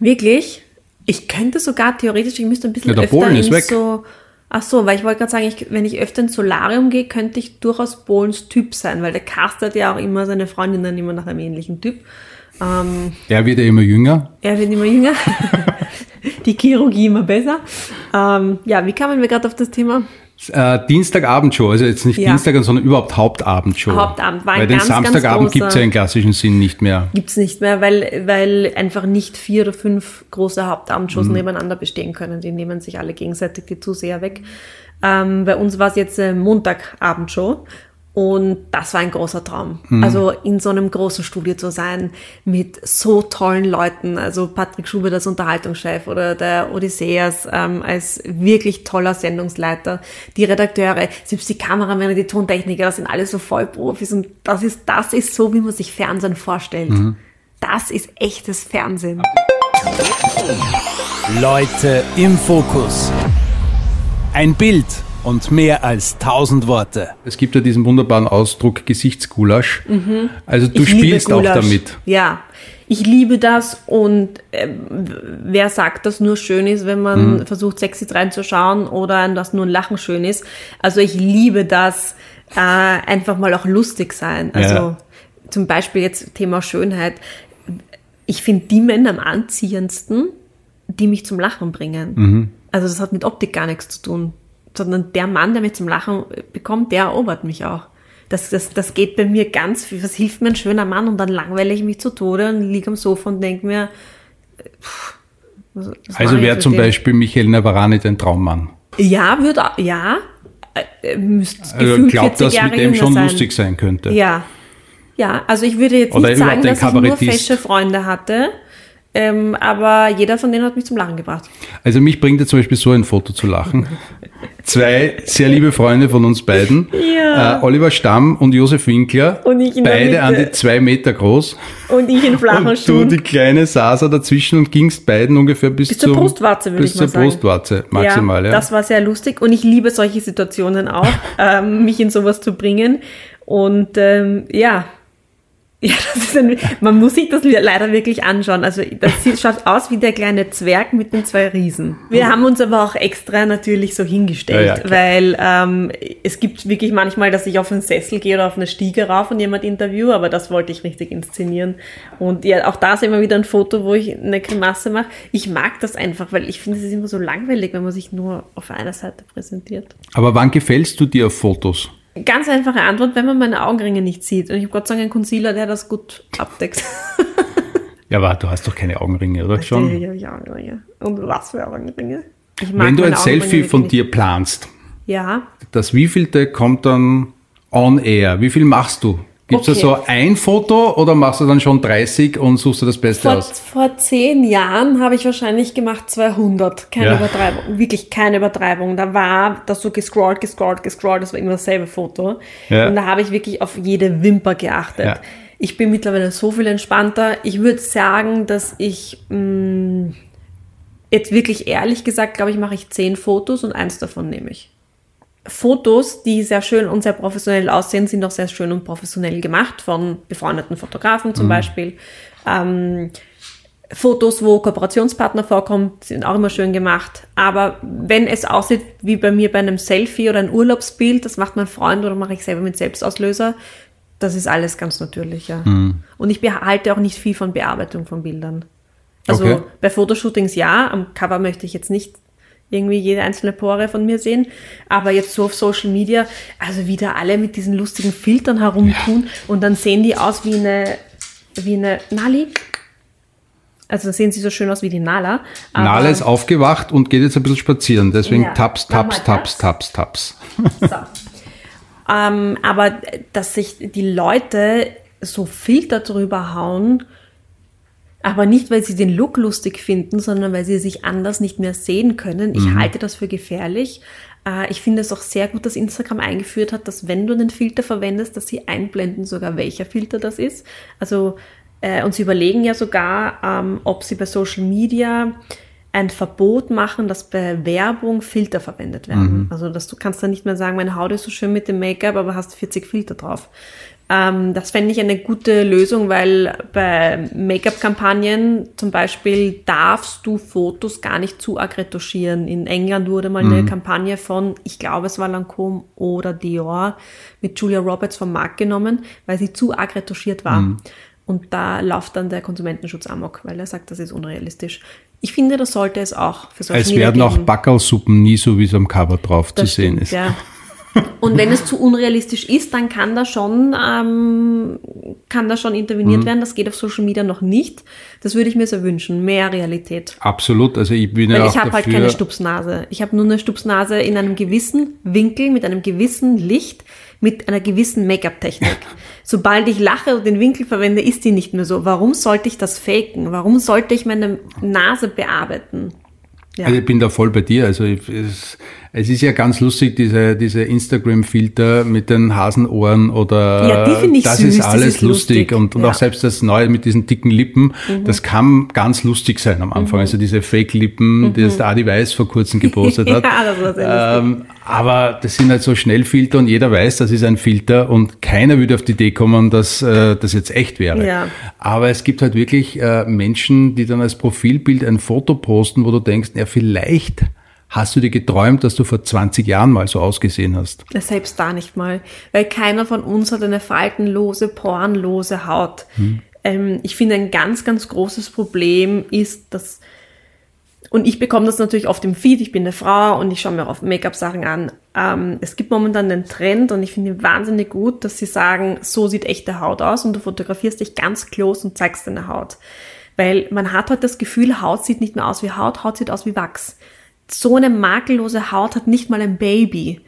Wirklich? Ich könnte sogar theoretisch, ich müsste ein bisschen ja, der öfter weg. so Ach so, weil ich wollte gerade sagen, ich, wenn ich öfter ins Solarium gehe, könnte ich durchaus Bohlens Typ sein, weil der castet ja auch immer seine Freundinnen immer nach einem ähnlichen Typ.
Ähm, er wird ja immer jünger.
Er wird immer jünger. Die Chirurgie immer besser. Ähm, ja, wie kamen wir gerade auf das Thema?
Äh, Dienstagabendshow, also jetzt nicht ja. Dienstag, sondern überhaupt Hauptabendshow.
Hauptabend war ein
Weil den
ganz,
Samstagabend gibt es ja im klassischen Sinn nicht mehr.
Gibt es nicht mehr, weil, weil einfach nicht vier oder fünf große Hauptabendshows mhm. nebeneinander bestehen können. Die nehmen sich alle gegenseitig die Zuseher weg. Ähm, bei uns war es jetzt äh, Montagabendshow und das war ein großer Traum. Mhm. Also in so einem großen Studio zu sein mit so tollen Leuten. Also Patrick Schubert als Unterhaltungschef oder der Odysseas ähm, als wirklich toller Sendungsleiter. Die Redakteure, selbst die Kameramänner, die Tontechniker, das sind alle so Vollprofis. Und das ist, das ist so, wie man sich Fernsehen vorstellt. Mhm. Das ist echtes Fernsehen.
Leute im Fokus. Ein Bild und mehr als tausend Worte.
Es gibt ja diesen wunderbaren Ausdruck Gesichtsgulasch. Mhm. Also du ich spielst auch damit.
Ja, ich liebe das und äh, wer sagt, dass nur schön ist, wenn man mhm. versucht, sexy reinzuschauen oder dass nur ein Lachen schön ist. Also ich liebe das, äh, einfach mal auch lustig sein. Also ja. zum Beispiel jetzt Thema Schönheit. Ich finde die Männer am anziehendsten, die mich zum Lachen bringen. Mhm. Also das hat mit Optik gar nichts zu tun sondern der Mann, der mich zum Lachen bekommt, der erobert mich auch. Das, das, das geht bei mir ganz viel. Was hilft mir ein schöner Mann? Und dann langweile ich mich zu Tode und liege am Sofa und denke mir,
pff, was, was Also wäre zum den? Beispiel Michael Navarani dein Traummann?
Ja, würde ja. Äh,
müsste also glaubt, dass Jahre mit dem schon sein. lustig sein könnte.
Ja. Ja, also ich würde jetzt Oder nicht sagen, dass ich nur fesche Freunde hatte. Ähm, aber jeder von denen hat mich zum Lachen gebracht.
Also mich bringt ja zum Beispiel so ein Foto zu lachen. Zwei sehr liebe Freunde von uns beiden. Ja. Äh, Oliver Stamm und Josef Winkler. Und ich in Beide an die zwei Meter groß.
Und ich in flachen und
Schuhen. du die kleine Sasa dazwischen und gingst beiden ungefähr bis,
bis zur Brustwarze, würde ich mal sagen.
Bis zur Brustwarze, maximal.
Ja, ja, das war sehr lustig und ich liebe solche Situationen auch, ähm, mich in sowas zu bringen. Und ähm, ja, ja, das ist ein, man muss sich das leider wirklich anschauen. Also das schaut aus wie der kleine Zwerg mit den zwei Riesen. Wir haben uns aber auch extra natürlich so hingestellt, ja, ja, weil ähm, es gibt wirklich manchmal, dass ich auf einen Sessel gehe oder auf eine Stiege rauf und jemand interview, aber das wollte ich richtig inszenieren. Und ja, auch da ist immer wieder ein Foto, wo ich eine Grimasse mache. Ich mag das einfach, weil ich finde, es ist immer so langweilig, wenn man sich nur auf einer Seite präsentiert.
Aber wann gefällst du dir auf Fotos?
Ganz einfache Antwort, wenn man meine Augenringe nicht sieht. Und ich habe Gott sei Dank einen Concealer, der das gut abdeckt.
ja, aber du hast doch keine Augenringe, oder schon?
Ja, ich habe Augenringe. Und was für Augenringe?
wenn du ein Selfie von dir planst,
ja.
das wievielte kommt dann on air? Wie viel machst du? Gibt es okay. da so ein Foto oder machst du dann schon 30 und suchst du das Beste
vor,
aus?
Vor zehn Jahren habe ich wahrscheinlich gemacht 200. Keine ja. Übertreibung. Wirklich keine Übertreibung. Da war das so gescrollt, gescrollt, gescrollt. Das war immer dasselbe Foto. Ja. Und da habe ich wirklich auf jede Wimper geachtet. Ja. Ich bin mittlerweile so viel entspannter. Ich würde sagen, dass ich mh, mm, jetzt wirklich ehrlich gesagt, glaube ich, mache ich zehn Fotos und eins davon nehme ich. Fotos, die sehr schön und sehr professionell aussehen, sind auch sehr schön und professionell gemacht von befreundeten Fotografen zum mhm. Beispiel. Ähm, Fotos, wo Kooperationspartner vorkommt, sind auch immer schön gemacht. Aber wenn es aussieht wie bei mir bei einem Selfie oder ein Urlaubsbild, das macht mein Freund oder mache ich selber mit Selbstauslöser, das ist alles ganz natürlich. Ja. Mhm. Und ich behalte auch nicht viel von Bearbeitung von Bildern. Also okay. bei Fotoshootings ja, am Cover möchte ich jetzt nicht irgendwie jede einzelne Pore von mir sehen. Aber jetzt so auf Social Media, also wieder alle mit diesen lustigen Filtern herumtun ja. und dann sehen die aus wie eine, wie eine Nali. Also sehen sie so schön aus wie die Nala.
Nala ist aufgewacht und geht jetzt ein bisschen spazieren. Deswegen ja, taps, taps, taps, taps, taps,
So. ähm, aber dass sich die Leute so Filter drüber hauen, aber nicht, weil sie den Look lustig finden, sondern weil sie sich anders nicht mehr sehen können. Ich mhm. halte das für gefährlich. Äh, ich finde es auch sehr gut, dass Instagram eingeführt hat, dass wenn du einen Filter verwendest, dass sie einblenden sogar, welcher Filter das ist. Also, äh, und sie überlegen ja sogar, ähm, ob sie bei Social Media ein Verbot machen, dass bei Werbung Filter verwendet werden. Mhm. Also, dass du kannst dann nicht mehr sagen, meine Haut ist so schön mit dem Make-up, aber hast 40 Filter drauf. Ähm, das fände ich eine gute Lösung, weil bei Make-up-Kampagnen zum Beispiel darfst du Fotos gar nicht zu arg retuschieren. In England wurde mal mhm. eine Kampagne von, ich glaube es war Lancôme oder Dior, mit Julia Roberts vom Markt genommen, weil sie zu arg retuschiert war. Mhm. Und da läuft dann der Konsumentenschutz amok, weil er sagt, das ist unrealistisch. Ich finde, das sollte es auch
für solche Es werden auch Backelsuppen nie so, wie es am Cover drauf das zu sehen ist.
Ja. Und wenn es zu unrealistisch ist, dann kann da schon, ähm, kann da schon interveniert mhm. werden. Das geht auf Social Media noch nicht. Das würde ich mir sehr wünschen. Mehr Realität.
Absolut. Also ich bin
Weil
ja
ich habe halt keine Stupsnase. Ich habe nur eine Stupsnase in einem gewissen Winkel, mit einem gewissen Licht, mit einer gewissen Make-up-Technik. Sobald ich lache und den Winkel verwende, ist die nicht mehr so. Warum sollte ich das faken? Warum sollte ich meine Nase bearbeiten?
Ja. Also ich bin da voll bei dir. Also es, es ist ja ganz lustig, diese, diese Instagram-Filter mit den Hasenohren oder
ja, die ich
das
süß,
ist alles das ist lustig. lustig. Und, und ja. auch selbst das Neue mit diesen dicken Lippen, mhm. das kann ganz lustig sein am Anfang. Mhm. Also diese Fake-Lippen, mhm. die das der Adi Weiß vor kurzem gepostet hat. ja, das war sehr ähm, aber das sind halt so Schnellfilter und jeder weiß, das ist ein Filter und keiner würde auf die Idee kommen, dass äh, das jetzt echt wäre. Ja. Aber es gibt halt wirklich äh, Menschen, die dann als Profilbild ein Foto posten, wo du denkst, ja, vielleicht Hast du dir geträumt, dass du vor 20 Jahren mal so ausgesehen hast?
Selbst da nicht mal, weil keiner von uns hat eine faltenlose, porenlose Haut. Hm. Ähm, ich finde, ein ganz, ganz großes Problem ist, dass, und ich bekomme das natürlich oft im Feed, ich bin eine Frau und ich schaue mir auch Make-up-Sachen an. Ähm, es gibt momentan den Trend und ich finde wahnsinnig gut, dass sie sagen, so sieht echte Haut aus und du fotografierst dich ganz close und zeigst deine Haut. Weil man hat halt das Gefühl, Haut sieht nicht mehr aus wie Haut, Haut sieht aus wie Wachs so eine makellose Haut hat nicht mal ein Baby.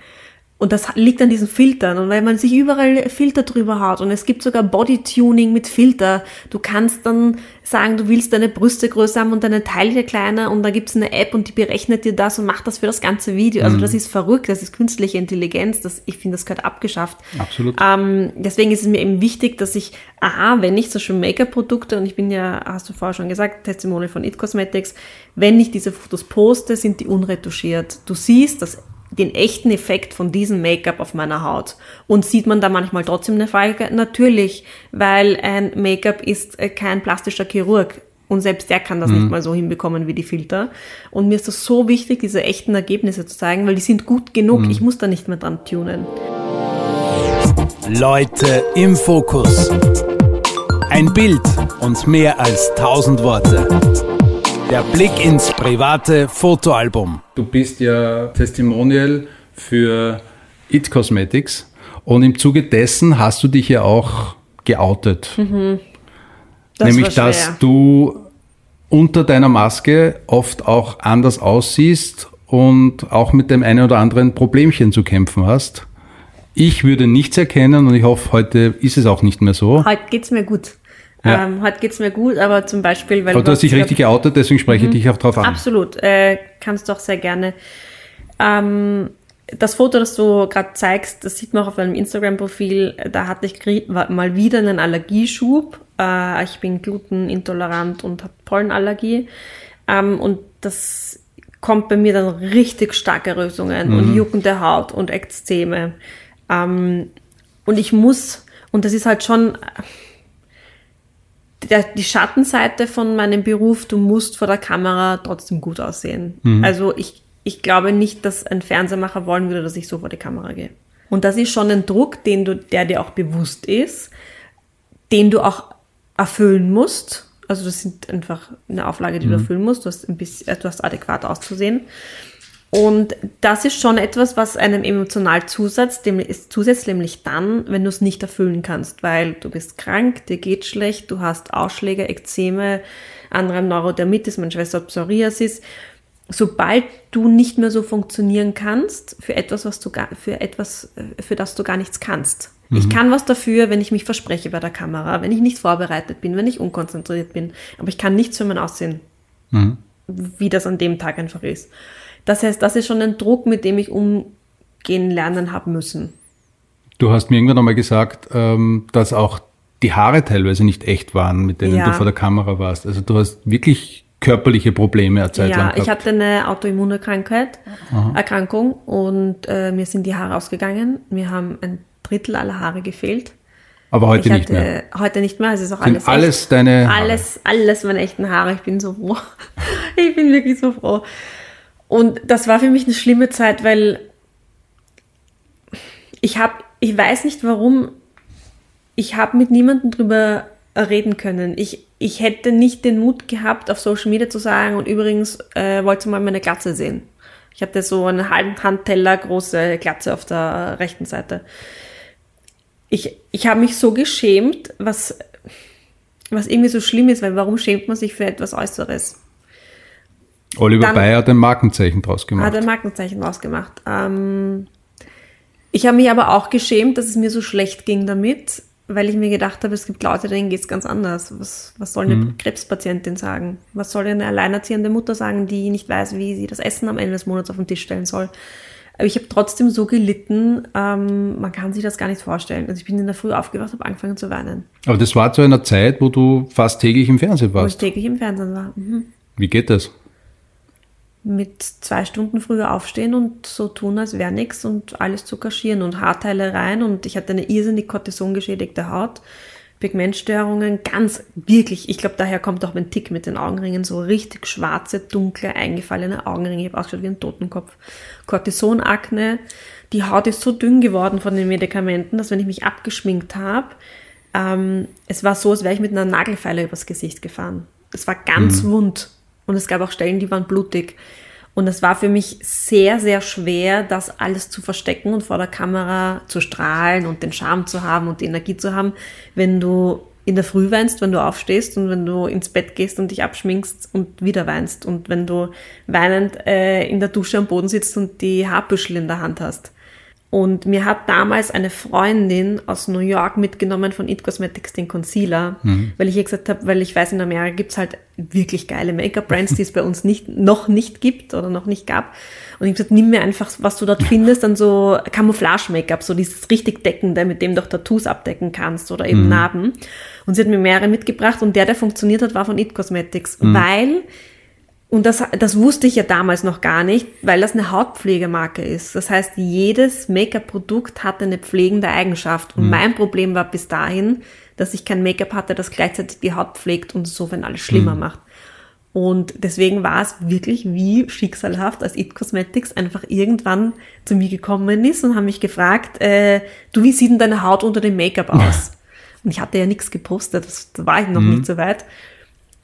Und das liegt an diesen Filtern. Und weil man sich überall Filter drüber hat und es gibt sogar Bodytuning mit Filter. Du kannst dann sagen, du willst deine Brüste größer haben und deine Teile kleiner und da gibt es eine App und die berechnet dir das und macht das für das ganze Video. Also mhm. das ist verrückt, das ist künstliche Intelligenz. Das, ich finde, das gehört abgeschafft.
Absolut.
Ähm, deswegen ist es mir eben wichtig, dass ich, aha, wenn ich so schon Make-up-Produkte und ich bin ja, hast du vorher schon gesagt, Testimonial von It Cosmetics, wenn ich diese Fotos poste, sind die unretuschiert. Du siehst, dass den echten Effekt von diesem Make-up auf meiner Haut. Und sieht man da manchmal trotzdem eine Frage? Natürlich, weil ein Make-up ist äh, kein plastischer Chirurg. Und selbst der kann das mhm. nicht mal so hinbekommen wie die Filter. Und mir ist das so wichtig, diese echten Ergebnisse zu zeigen, weil die sind gut genug. Mhm. Ich muss da nicht mehr dran tunen.
Leute im Fokus. Ein Bild und mehr als tausend Worte. Der Blick ins private Fotoalbum.
Du bist ja Testimonial für It Cosmetics und im Zuge dessen hast du dich ja auch geoutet. Mhm. Das Nämlich, dass du unter deiner Maske oft auch anders aussiehst und auch mit dem einen oder anderen Problemchen zu kämpfen hast. Ich würde nichts erkennen und ich hoffe, heute ist es auch nicht mehr so.
Heute geht es mir gut. Ja. Ähm, heute geht's mir gut, aber zum Beispiel,
weil. Aber du hast dich richtig geoutet, deswegen spreche ich mhm. dich auch drauf an.
Absolut, äh, kannst du auch sehr gerne. Ähm, das Foto, das du gerade zeigst, das sieht man auch auf deinem Instagram-Profil. Da hatte ich mal wieder einen Allergieschub. Äh, ich bin glutenintolerant und habe Pollenallergie. Ähm, und das kommt bei mir dann richtig starke Rösungen mhm. und juckende Haut und Ekzeme. Ähm, und ich muss, und das ist halt schon die Schattenseite von meinem Beruf, du musst vor der Kamera trotzdem gut aussehen. Mhm. Also ich, ich glaube nicht, dass ein Fernsehmacher wollen würde, dass ich so vor die Kamera gehe. Und das ist schon ein Druck, den du, der dir auch bewusst ist, den du auch erfüllen musst. Also das sind einfach eine Auflage, die mhm. du erfüllen musst. Du hast ein bisschen, du hast adäquat auszusehen. Und das ist schon etwas, was einem emotional zusetzt, zusetzt, nämlich dann, wenn du es nicht erfüllen kannst, weil du bist krank, dir geht schlecht, du hast Ausschläge, Ekzeme, andere Neurodermitis, meine Schwester hat Psoriasis. Sobald du nicht mehr so funktionieren kannst für etwas, was du gar, für etwas, für das du gar nichts kannst. Mhm. Ich kann was dafür, wenn ich mich verspreche bei der Kamera, wenn ich nicht vorbereitet bin, wenn ich unkonzentriert bin, aber ich kann nichts für mein Aussehen, mhm. wie das an dem Tag einfach ist Das heißt, das ist schon ein Druck, mit dem ich umgehen lernen habe müssen.
Du hast mir irgendwann einmal gesagt, ähm, dass auch die Haare teilweise nicht echt waren, mit denen
Ja.
du vor der Kamera warst. Also du hast wirklich körperliche Probleme eine Zeit lang
Ja,
gehabt.
ich hatte eine Autoimmunerkrankheit, Erkrankung und äh, mir sind die Haare ausgegangen. Mir haben ein Drittel aller Haare gefehlt.
aber heute
ich
nicht
hatte,
mehr.
Heute nicht mehr, es ist auch
Sind
alles
alles,
echt.
deine Haare?
Alles, alles meine echten Haare. Ich bin so froh. Ich bin wirklich so froh. Und das war für mich eine schlimme Zeit, weil ich habe, ich weiß nicht warum, ich habe mit niemandem drüber reden können. Ich, ich hätte nicht den Mut gehabt, auf Social Media zu sagen, und übrigens äh, wollte mal meine Glatze sehen. Ich hatte so einen halben Handteller große Glatze auf der rechten Seite. Ich, ich habe mich so geschämt, was, was irgendwie so schlimm ist, weil warum schämt man sich für etwas Äußeres?
Oliver
dann-
Bayer hat ein Markenzeichen draus gemacht.
Hat ein Markenzeichen rausgemacht. Ähm, ich habe mich aber auch geschämt, dass es mir so schlecht ging damit, weil ich mir gedacht habe, es gibt Leute, denen geht es ganz anders. Was, was soll eine Krebspatientin sagen? Was soll eine alleinerziehende Mutter sagen, die nicht weiß, wie sie das Essen am Ende des Monats auf den Tisch stellen soll? Aber ich habe trotzdem so gelitten, ähm, man kann sich das gar nicht vorstellen. Also ich bin in der Früh aufgewacht, habe angefangen zu weinen,
Aber das war zu einer Zeit, wo du fast täglich im Fernsehen
wo ich
warst.
täglich im Fernsehen war. Mhm.
Wie geht das?
Mit zwei Stunden früher aufstehen und so tun, als wäre nichts und alles zu kaschieren und Haarteile rein. Und ich hatte eine irrsinnig kortisongeschädigte Haut, Pigmentstörungen, ganz wirklich, ich glaube, daher kommt auch mein Tick mit den Augenringen, so richtig schwarze, dunkle, eingefallene Augenringe, ich habe ausgeschaut wie ein Totenkopf, Cortisonakne, die Haut ist so dünn geworden von den Medikamenten, dass wenn ich mich abgeschminkt habe, ähm, es war so, als wäre ich mit einer Nagelfeile übers Gesicht gefahren. Es war ganz wund und es gab auch Stellen, die waren blutig. Und es war für mich sehr, sehr schwer, das alles zu verstecken und vor der Kamera zu strahlen und den Charme zu haben und die Energie zu haben, wenn du in der Früh weinst, wenn du aufstehst und wenn du ins Bett gehst und dich abschminkst und wieder weinst und wenn du weinend äh, in der Dusche am Boden sitzt und die Haarbüschel in der Hand hast. Und mir hat damals eine Freundin aus New York mitgenommen von It Cosmetics den Concealer, weil ich ihr gesagt habe, weil ich weiß, in Amerika gibt's halt wirklich geile Make-up-Brands, die es bei uns nicht, noch nicht gibt oder noch nicht gab. Und ich habe gesagt, nimm mir einfach, was du dort findest, dann so Camouflage-Make-up, so dieses richtig deckende, mit dem du auch Tattoos abdecken kannst oder eben Narben. Und sie hat mir mehrere mitgebracht und der, der funktioniert hat, war von It Cosmetics, weil und das, das wusste ich ja damals noch gar nicht, weil das eine Hautpflegemarke ist. Das heißt, jedes Make-up-Produkt hat eine pflegende Eigenschaft. Und mein Problem war bis dahin, dass ich kein Make-up hatte, das gleichzeitig die Haut pflegt und so, wenn alles schlimmer macht. Und deswegen war es wirklich wie schicksalhaft, als It Cosmetics einfach irgendwann zu mir gekommen ist und haben mich gefragt, äh, du, wie sieht denn deine Haut unter dem Make-up aus? Und ich hatte ja nichts gepostet, das, da war ich noch nicht so weit.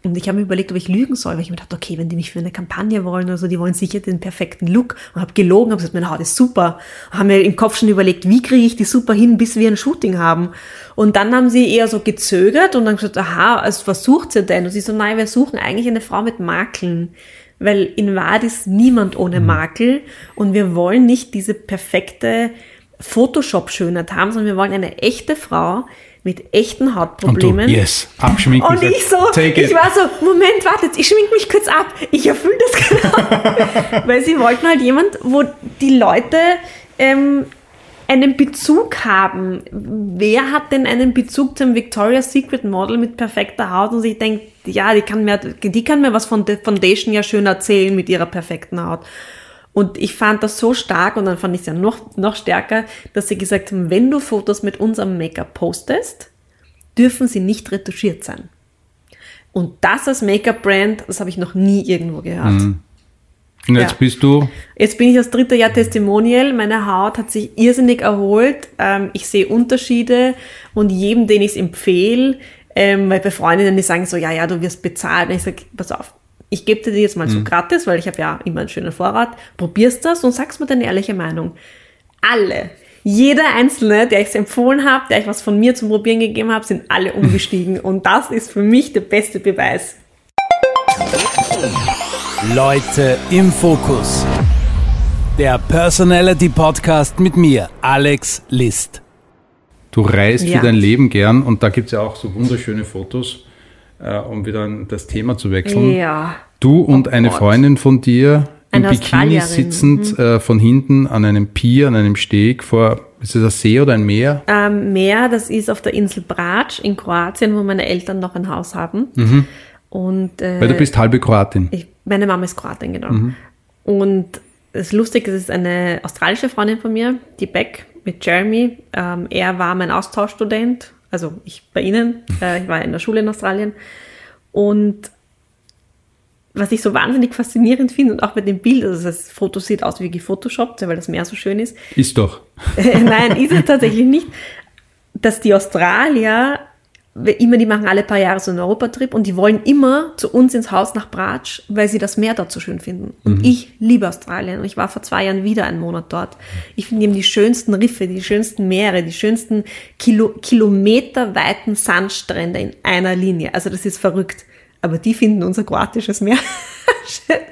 Und ich habe mir überlegt, ob ich lügen soll, weil ich mir dachte, okay, wenn die mich für eine Kampagne wollen oder so, die wollen sicher den perfekten Look. Und habe gelogen, habe gesagt, meine Haut ist super. Und habe mir im Kopf schon überlegt, wie kriege ich die super hin, bis wir ein Shooting haben. Und dann haben sie eher so gezögert und dann gesagt, aha, also was sucht ihr denn? Und sie so, nein, wir suchen eigentlich eine Frau mit Makeln. Weil in Wahrheit ist niemand ohne Makel und wir wollen nicht diese perfekte Photoshop-Schönheit haben, sondern wir wollen eine echte Frau mit echten
Und du,
Hautproblemen.
yes, abschminken.
Und ich so, ich war so, Moment, wartet, ich schmink mich kurz ab. Ich erfülle das genau. Weil sie wollten halt jemand, wo die Leute ähm, einen Bezug haben. Wer hat denn einen Bezug zum Victoria's Secret Model mit perfekter Haut und sich denkt, ja, die kann mir, die kann mir was von der Foundation ja schön erzählen mit ihrer perfekten Haut. Und ich fand das so stark und dann fand ich es ja noch, noch stärker, dass sie gesagt haben, wenn du Fotos mit unserem Make-up postest, dürfen sie nicht retuschiert sein. Und das als Make-up-Brand, das habe ich noch nie irgendwo gehört.
Und jetzt
Ja.
bist du,
Jetzt bin ich das dritte Jahr Testimonial. Meine Haut hat sich irrsinnig erholt. Ähm, ich sehe Unterschiede und jedem, den ich es empfehle, ähm, weil bei Freundinnen, die sagen so, ja, ja, du wirst bezahlt. Und ich sage, pass auf, ich gebe dir die jetzt mal so gratis, weil ich habe ja immer einen schönen Vorrat. Probierst das und sagst mir deine ehrliche Meinung. Alle, jeder Einzelne, der ich es empfohlen habe, der ich was von mir zum Probieren gegeben habe, sind alle umgestiegen. und das ist für mich der beste Beweis.
Leute im Fokus. Der Personality Podcast mit mir, Alex List.
du reist
Ja.
für dein Leben gern und da gibt es ja auch so wunderschöne Fotos, äh, um wieder das Thema zu wechseln.
Ja.
Du und eine
Gott.
Freundin von dir im
Eine
Bikini sitzend äh, von hinten an einem Pier, an einem Steg vor, ist es ein See oder ein Meer?
Ähm, Meer, das ist auf der Insel Brač in Kroatien, wo meine Eltern noch ein Haus haben. Und äh,
Weil du bist halbe Kroatin.
ich, meine Mama ist Kroatin, genau. Und das Lustige ist eine australische Freundin von mir, die Beck mit Jeremy. Ähm, er war mein Austauschstudent, also ich bei Ihnen. Äh, ich war in der Schule in Australien. Und was ich so wahnsinnig faszinierend finde und auch mit dem Bild, also das Foto sieht aus wie gefotoshoppt, weil das Meer so schön ist.
Ist doch.
Nein, ist es tatsächlich nicht, dass die Australier immer, die machen alle paar Jahre so einen Europatrip und die wollen immer zu uns ins Haus nach Bratsch, weil sie das Meer dort so schön finden. Und ich liebe Australien und ich war vor zwei Jahren wieder einen Monat dort. Ich finde eben die schönsten Riffe, die schönsten Meere, die schönsten Kilo, kilometerweiten Sandstrände in einer Linie. Also das ist verrückt. Aber die finden unser kroatisches Meer schön.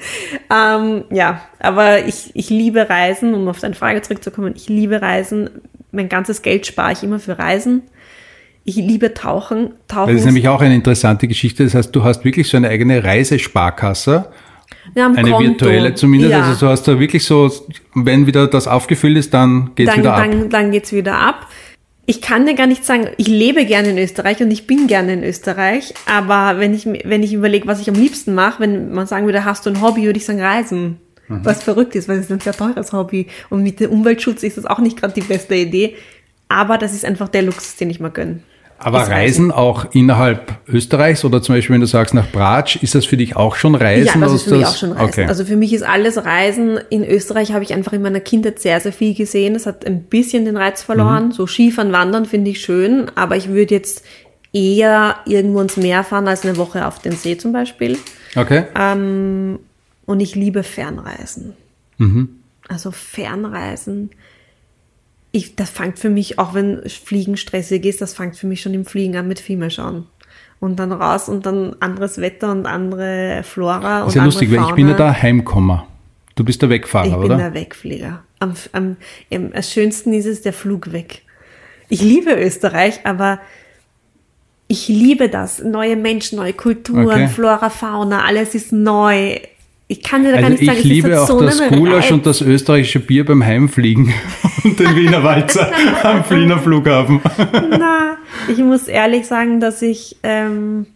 Ähm, ja, aber ich, ich liebe Reisen, um auf deine Frage zurückzukommen. Ich liebe Reisen. Mein ganzes Geld spare ich immer für Reisen. Ich liebe Tauchen. Tauchen
Das ist nämlich auch eine interessante Geschichte. Das heißt, du hast wirklich so eine eigene Reisesparkasse,
haben
eine
Konto.
virtuelle zumindest.
Ja.
Also du hast da wirklich so, wenn wieder das aufgefüllt ist, dann geht's
dann,
wieder ab.
dann, dann geht's wieder ab. Ich kann dir gar nicht sagen, ich lebe gerne in Österreich und ich bin gerne in Österreich, aber wenn ich, wenn ich überlege, was ich am liebsten mache, wenn man sagen würde, hast du ein Hobby, würde ich sagen Reisen.
Mhm.
Was verrückt ist, weil es ist ein sehr teures Hobby. Und mit dem Umweltschutz ist das auch nicht gerade die beste Idee. Aber das ist einfach der Luxus, den ich mir gönne.
Aber
Ist
Reisen auch innerhalb Österreichs oder zum Beispiel, wenn du sagst nach Bratsch, ist das für dich auch schon Reisen?
Ja, das ist für mich auch schon Reisen.
Okay.
Also für mich ist alles Reisen. In Österreich habe ich einfach in meiner Kindheit sehr, sehr viel gesehen. Es hat ein bisschen den Reiz
Mhm.
verloren. So Skifahren, Wandern finde ich schön, aber ich würde jetzt eher irgendwo ins Meer fahren als eine Woche auf den See zum Beispiel.
okay.
Ähm, und ich liebe Fernreisen.
Mhm.
Also Fernreisen. Ich, das fängt für mich, auch wenn Fliegen stressig ist, das fängt für mich schon im Fliegen an mit Filme schauen. Und dann raus und dann anderes Wetter und andere Flora und
Ist ja lustig, weil
Fauna.
ich bin ja da Heimkommer. Du bist der Wegfahrer,
Ich bin
oder?
der Wegflieger. Am, am, am, am schönsten ist es der Flug weg. Ich liebe Österreich, aber ich liebe das. Neue Menschen, neue Kulturen,
Okay.
Flora, Fauna, alles ist neu. Ich kann dir da gar
Also
nicht sagen,
ich
es
liebe
ist
auch
so
das Gulasch und das österreichische Bier beim Heimfliegen und den Wiener Walzer am Fliener Flughafen.
Na, ich muss ehrlich sagen, dass ich ähm,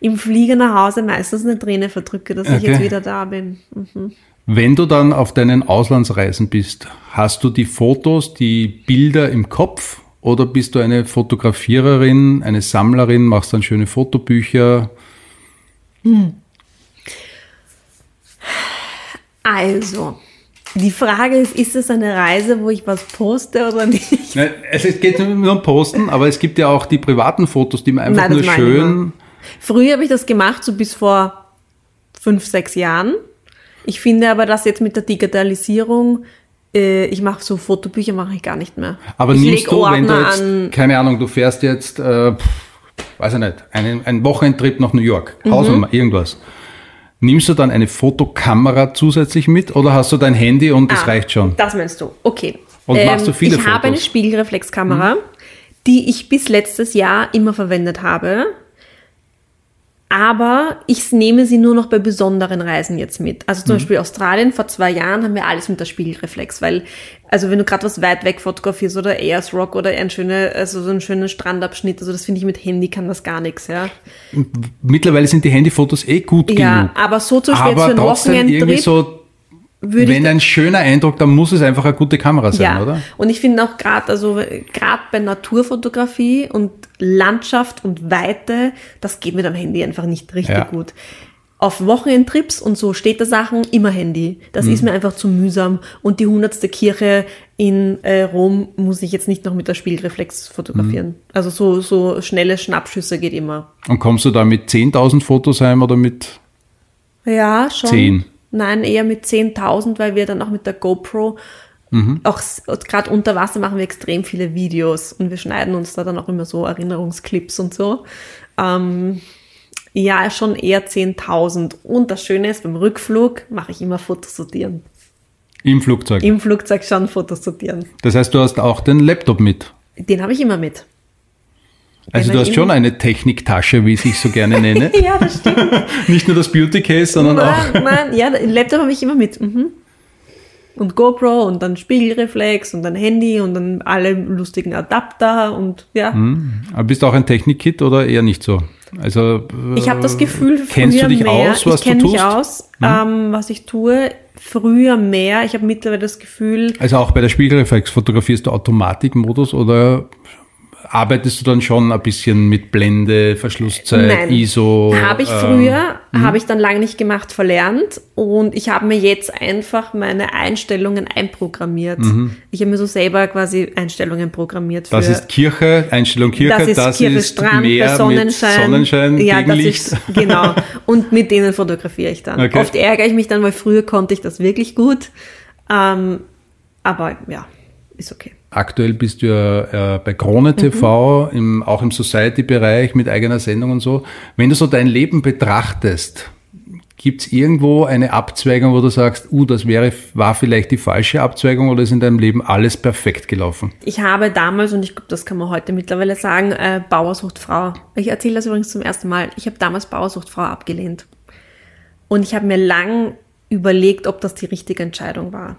im Flieger nach Hause meistens eine Träne verdrücke, dass ich
Okay.
jetzt wieder da bin. Mhm.
Wenn du dann auf deinen Auslandsreisen bist, hast du die Fotos, die Bilder im Kopf oder bist du eine Fotografiererin, eine Sammlerin, machst dann schöne Fotobücher?
Also, die Frage ist, ist es eine Reise, wo ich was poste oder nicht?
Nein, Es geht nur um Posten, aber es gibt ja auch die privaten Fotos, die man einfach
Nein,
nur schön.
Früher habe ich das gemacht, so bis vor fünf, sechs Jahren. Ich finde aber, dass jetzt mit der Digitalisierung, äh, ich mache so Fotobücher, mache ich gar nicht mehr.
Aber
ich
nimmst du, wenn du jetzt,
an.
keine Ahnung, du fährst jetzt, äh, weiß ich nicht, einen, einen Wochenendtrip nach New York,
Mhm.
Hausnummer, irgendwas. Nimmst du dann eine Fotokamera zusätzlich mit oder hast du dein Handy und das
Ah,
reicht schon?
Das meinst du, okay. Ähm,
Und machst du viele
Ich habe eine
Fotos? Mhm.
Spiegelreflexkamera, die ich bis letztes Jahr immer verwendet habe. Aber ich nehme sie nur noch bei besonderen Reisen jetzt mit. Also
Mhm.
zum Beispiel Australien, vor zwei Jahren haben wir alles mit der Spiegelreflex, weil, also wenn du gerade was weit weg fotografierst oder Ayers Rock oder ein schöner, also so einen schönen Strandabschnitt, also das finde ich mit Handy kann das gar nichts, ja.
Mittlerweile sind die Handyfotos eh gut
Ja,
genug.
aber so zum Beispiel jetzt für
Aber
einen
trotzdem irgendwie so, wenn ein schöner Eindruck, dann muss es einfach eine gute Kamera sein,
Ja,
oder?
und ich finde auch gerade, also gerade bei Naturfotografie und Landschaft und Weite, das geht mit am Handy einfach nicht richtig
Ja.
gut. Auf Wochenendtrips und so Städte-Sachen immer Handy. Das
Mhm.
ist mir einfach zu mühsam. Und die hundertste Kirche in äh, Rom muss ich jetzt nicht noch mit der Spiegelreflex fotografieren.
Mhm.
Also so, so schnelle Schnappschüsse geht immer.
Und kommst du da mit 10.000 Fotos heim oder mit
Ja, schon.
Zehn.
Nein, eher mit 10.000, weil wir dann auch mit der GoPro, auch gerade unter Wasser machen wir extrem viele Videos und wir schneiden uns da dann auch immer so Erinnerungsclips und so. Ähm, ja, schon eher 10.000. Und das Schöne ist, beim Rückflug mache ich immer Fotos sortieren.
im Flugzeug?
Im Flugzeug schon Fotos sortieren.
Das heißt, du hast auch den Laptop mit.
Den habe ich immer mit.
Also
Wenn
du hast schon eine Techniktasche, wie ich es so gerne nenne.
Ja, das stimmt.
Nicht nur das Beauty Case, sondern auch.
Nein, nein, ja, den Laptop habe ich immer mit. Mhm. Und GoPro und dann Spiegelreflex und dann Handy und dann alle lustigen Adapter und ja.
Aber bist du auch ein Technikkit oder eher nicht so? Also äh,
Ich habe das Gefühl,
kennst
früher
du dich
mehr,
aus, was
ich kenne mich aus, ähm, was ich tue. Früher mehr. Ich habe mittlerweile das Gefühl,
Also auch bei der Spiegelreflex fotografierst du Automatikmodus oder arbeitest du dann schon ein bisschen mit Blende, Verschlusszeit,
Nein.
ISO?
Habe ich
ähm,
früher, habe ich dann lange nicht gemacht, verlernt und ich habe mir jetzt einfach meine Einstellungen einprogrammiert. Ich habe mir so selber quasi Einstellungen programmiert für
Das ist Kirche, Einstellung Kirche,
das ist Kirche Strand
Meer
Sonnenschein.
Sonnenschein,
ja, das ist genau. Und mit denen fotografiere ich dann.
Okay.
Oft ärgere ich mich dann, weil früher konnte ich das wirklich gut. Ähm, aber ja, ist okay.
Aktuell bist du ja äh, bei Krone TV,
Mhm.
im, auch im Society-Bereich mit eigener Sendung und so. Wenn du so dein Leben betrachtest, gibt es irgendwo eine Abzweigung, wo du sagst, uh, das wäre, war vielleicht die falsche Abzweigung oder ist in deinem Leben alles perfekt gelaufen?
Ich habe damals, und ich glaube, das kann man heute mittlerweile sagen, äh, Bauersucht Frau. Ich erzähle das übrigens zum ersten Mal. Ich habe damals Bauersucht Frau abgelehnt. Und ich habe mir lang überlegt, ob das die richtige Entscheidung war.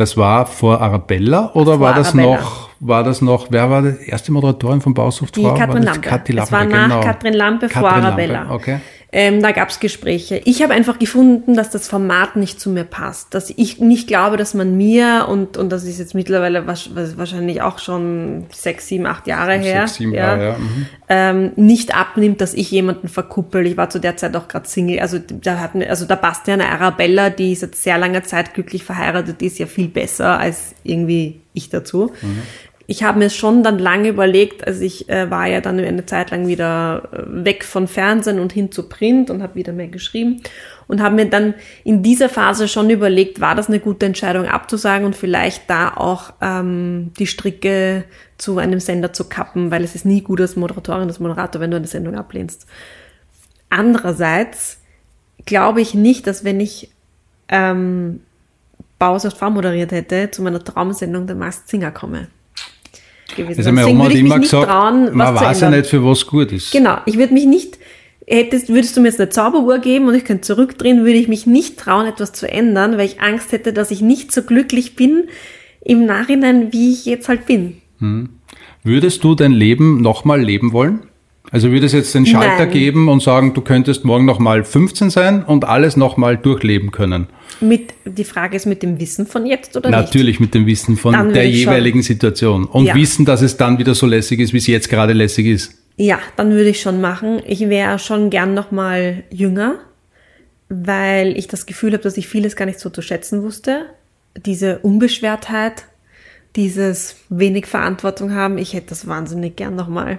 Das war vor Arabella oder
Vor
war das
Arabella.
noch, war das noch, wer war die erste Moderatorin von Bausucht
Die? Katrin Lampe.
Kathi
Es war
Lampe,
nach
genau.
Katrin Lampe, vor
Katrin
Arabella.
Lampe, Okay.
Ähm, da gab es Gespräche. Ich habe einfach gefunden, dass das Format nicht zu mir passt. Dass ich nicht glaube, dass man mir, und, und das ist jetzt mittlerweile wahrscheinlich auch schon sechs, sieben, acht Jahre her,
Sechs, sieben
ja,
Jahre, ja. Mhm.
ähm, nicht abnimmt, dass ich jemanden verkuppel. Ich war zu der Zeit auch gerade Single. Also da hat also da passt ja eine Arabella, die seit sehr langer Zeit glücklich verheiratet ist, ja viel besser als irgendwie ich dazu. Ich habe mir schon dann lange überlegt, also ich äh, war ja dann eine Zeit lang wieder äh, weg von Fernsehen und hin zu Print und habe wieder mehr geschrieben und habe mir dann in dieser Phase schon überlegt, war das eine gute Entscheidung abzusagen und vielleicht da auch ähm, die Stricke zu einem Sender zu kappen, weil es ist nie gut als Moderatorin, als Moderator, wenn du eine Sendung ablehnst. Andererseits glaube ich nicht, dass wenn ich ähm, Bauersucht Frau moderiert hätte, zu meiner Traumsendung der Masked Singer komme. Gewesen.
Also meine Oma hat immer gesagt,
trauen,
man weiß ja nicht, für was gut ist.
Genau, ich würde mich nicht, hättest, würdest du mir jetzt eine Zauberuhr geben und ich könnte zurückdrehen, würde ich mich nicht trauen, etwas zu ändern, weil ich Angst hätte, dass ich nicht so glücklich bin im Nachhinein, wie ich jetzt halt bin.
Würdest du dein Leben nochmal leben wollen? Also würde es jetzt den Schalter
Nein.
geben und sagen, du könntest morgen nochmal 15 sein und alles nochmal durchleben können?
Mit, die Frage ist mit dem Wissen von jetzt oder nicht?
Natürlich mit dem Wissen von der
ich schon.
jeweiligen Situation. Und
Ja.
wissen, dass es dann wieder so lässig ist, wie es jetzt gerade lässig ist.
Ja, dann würde ich schon machen. Ich wäre schon gern noch mal jünger, weil ich das Gefühl habe, dass ich vieles gar nicht so zu schätzen wusste. Diese Unbeschwertheit, dieses wenig Verantwortung haben, ich hätte das wahnsinnig gern noch mal.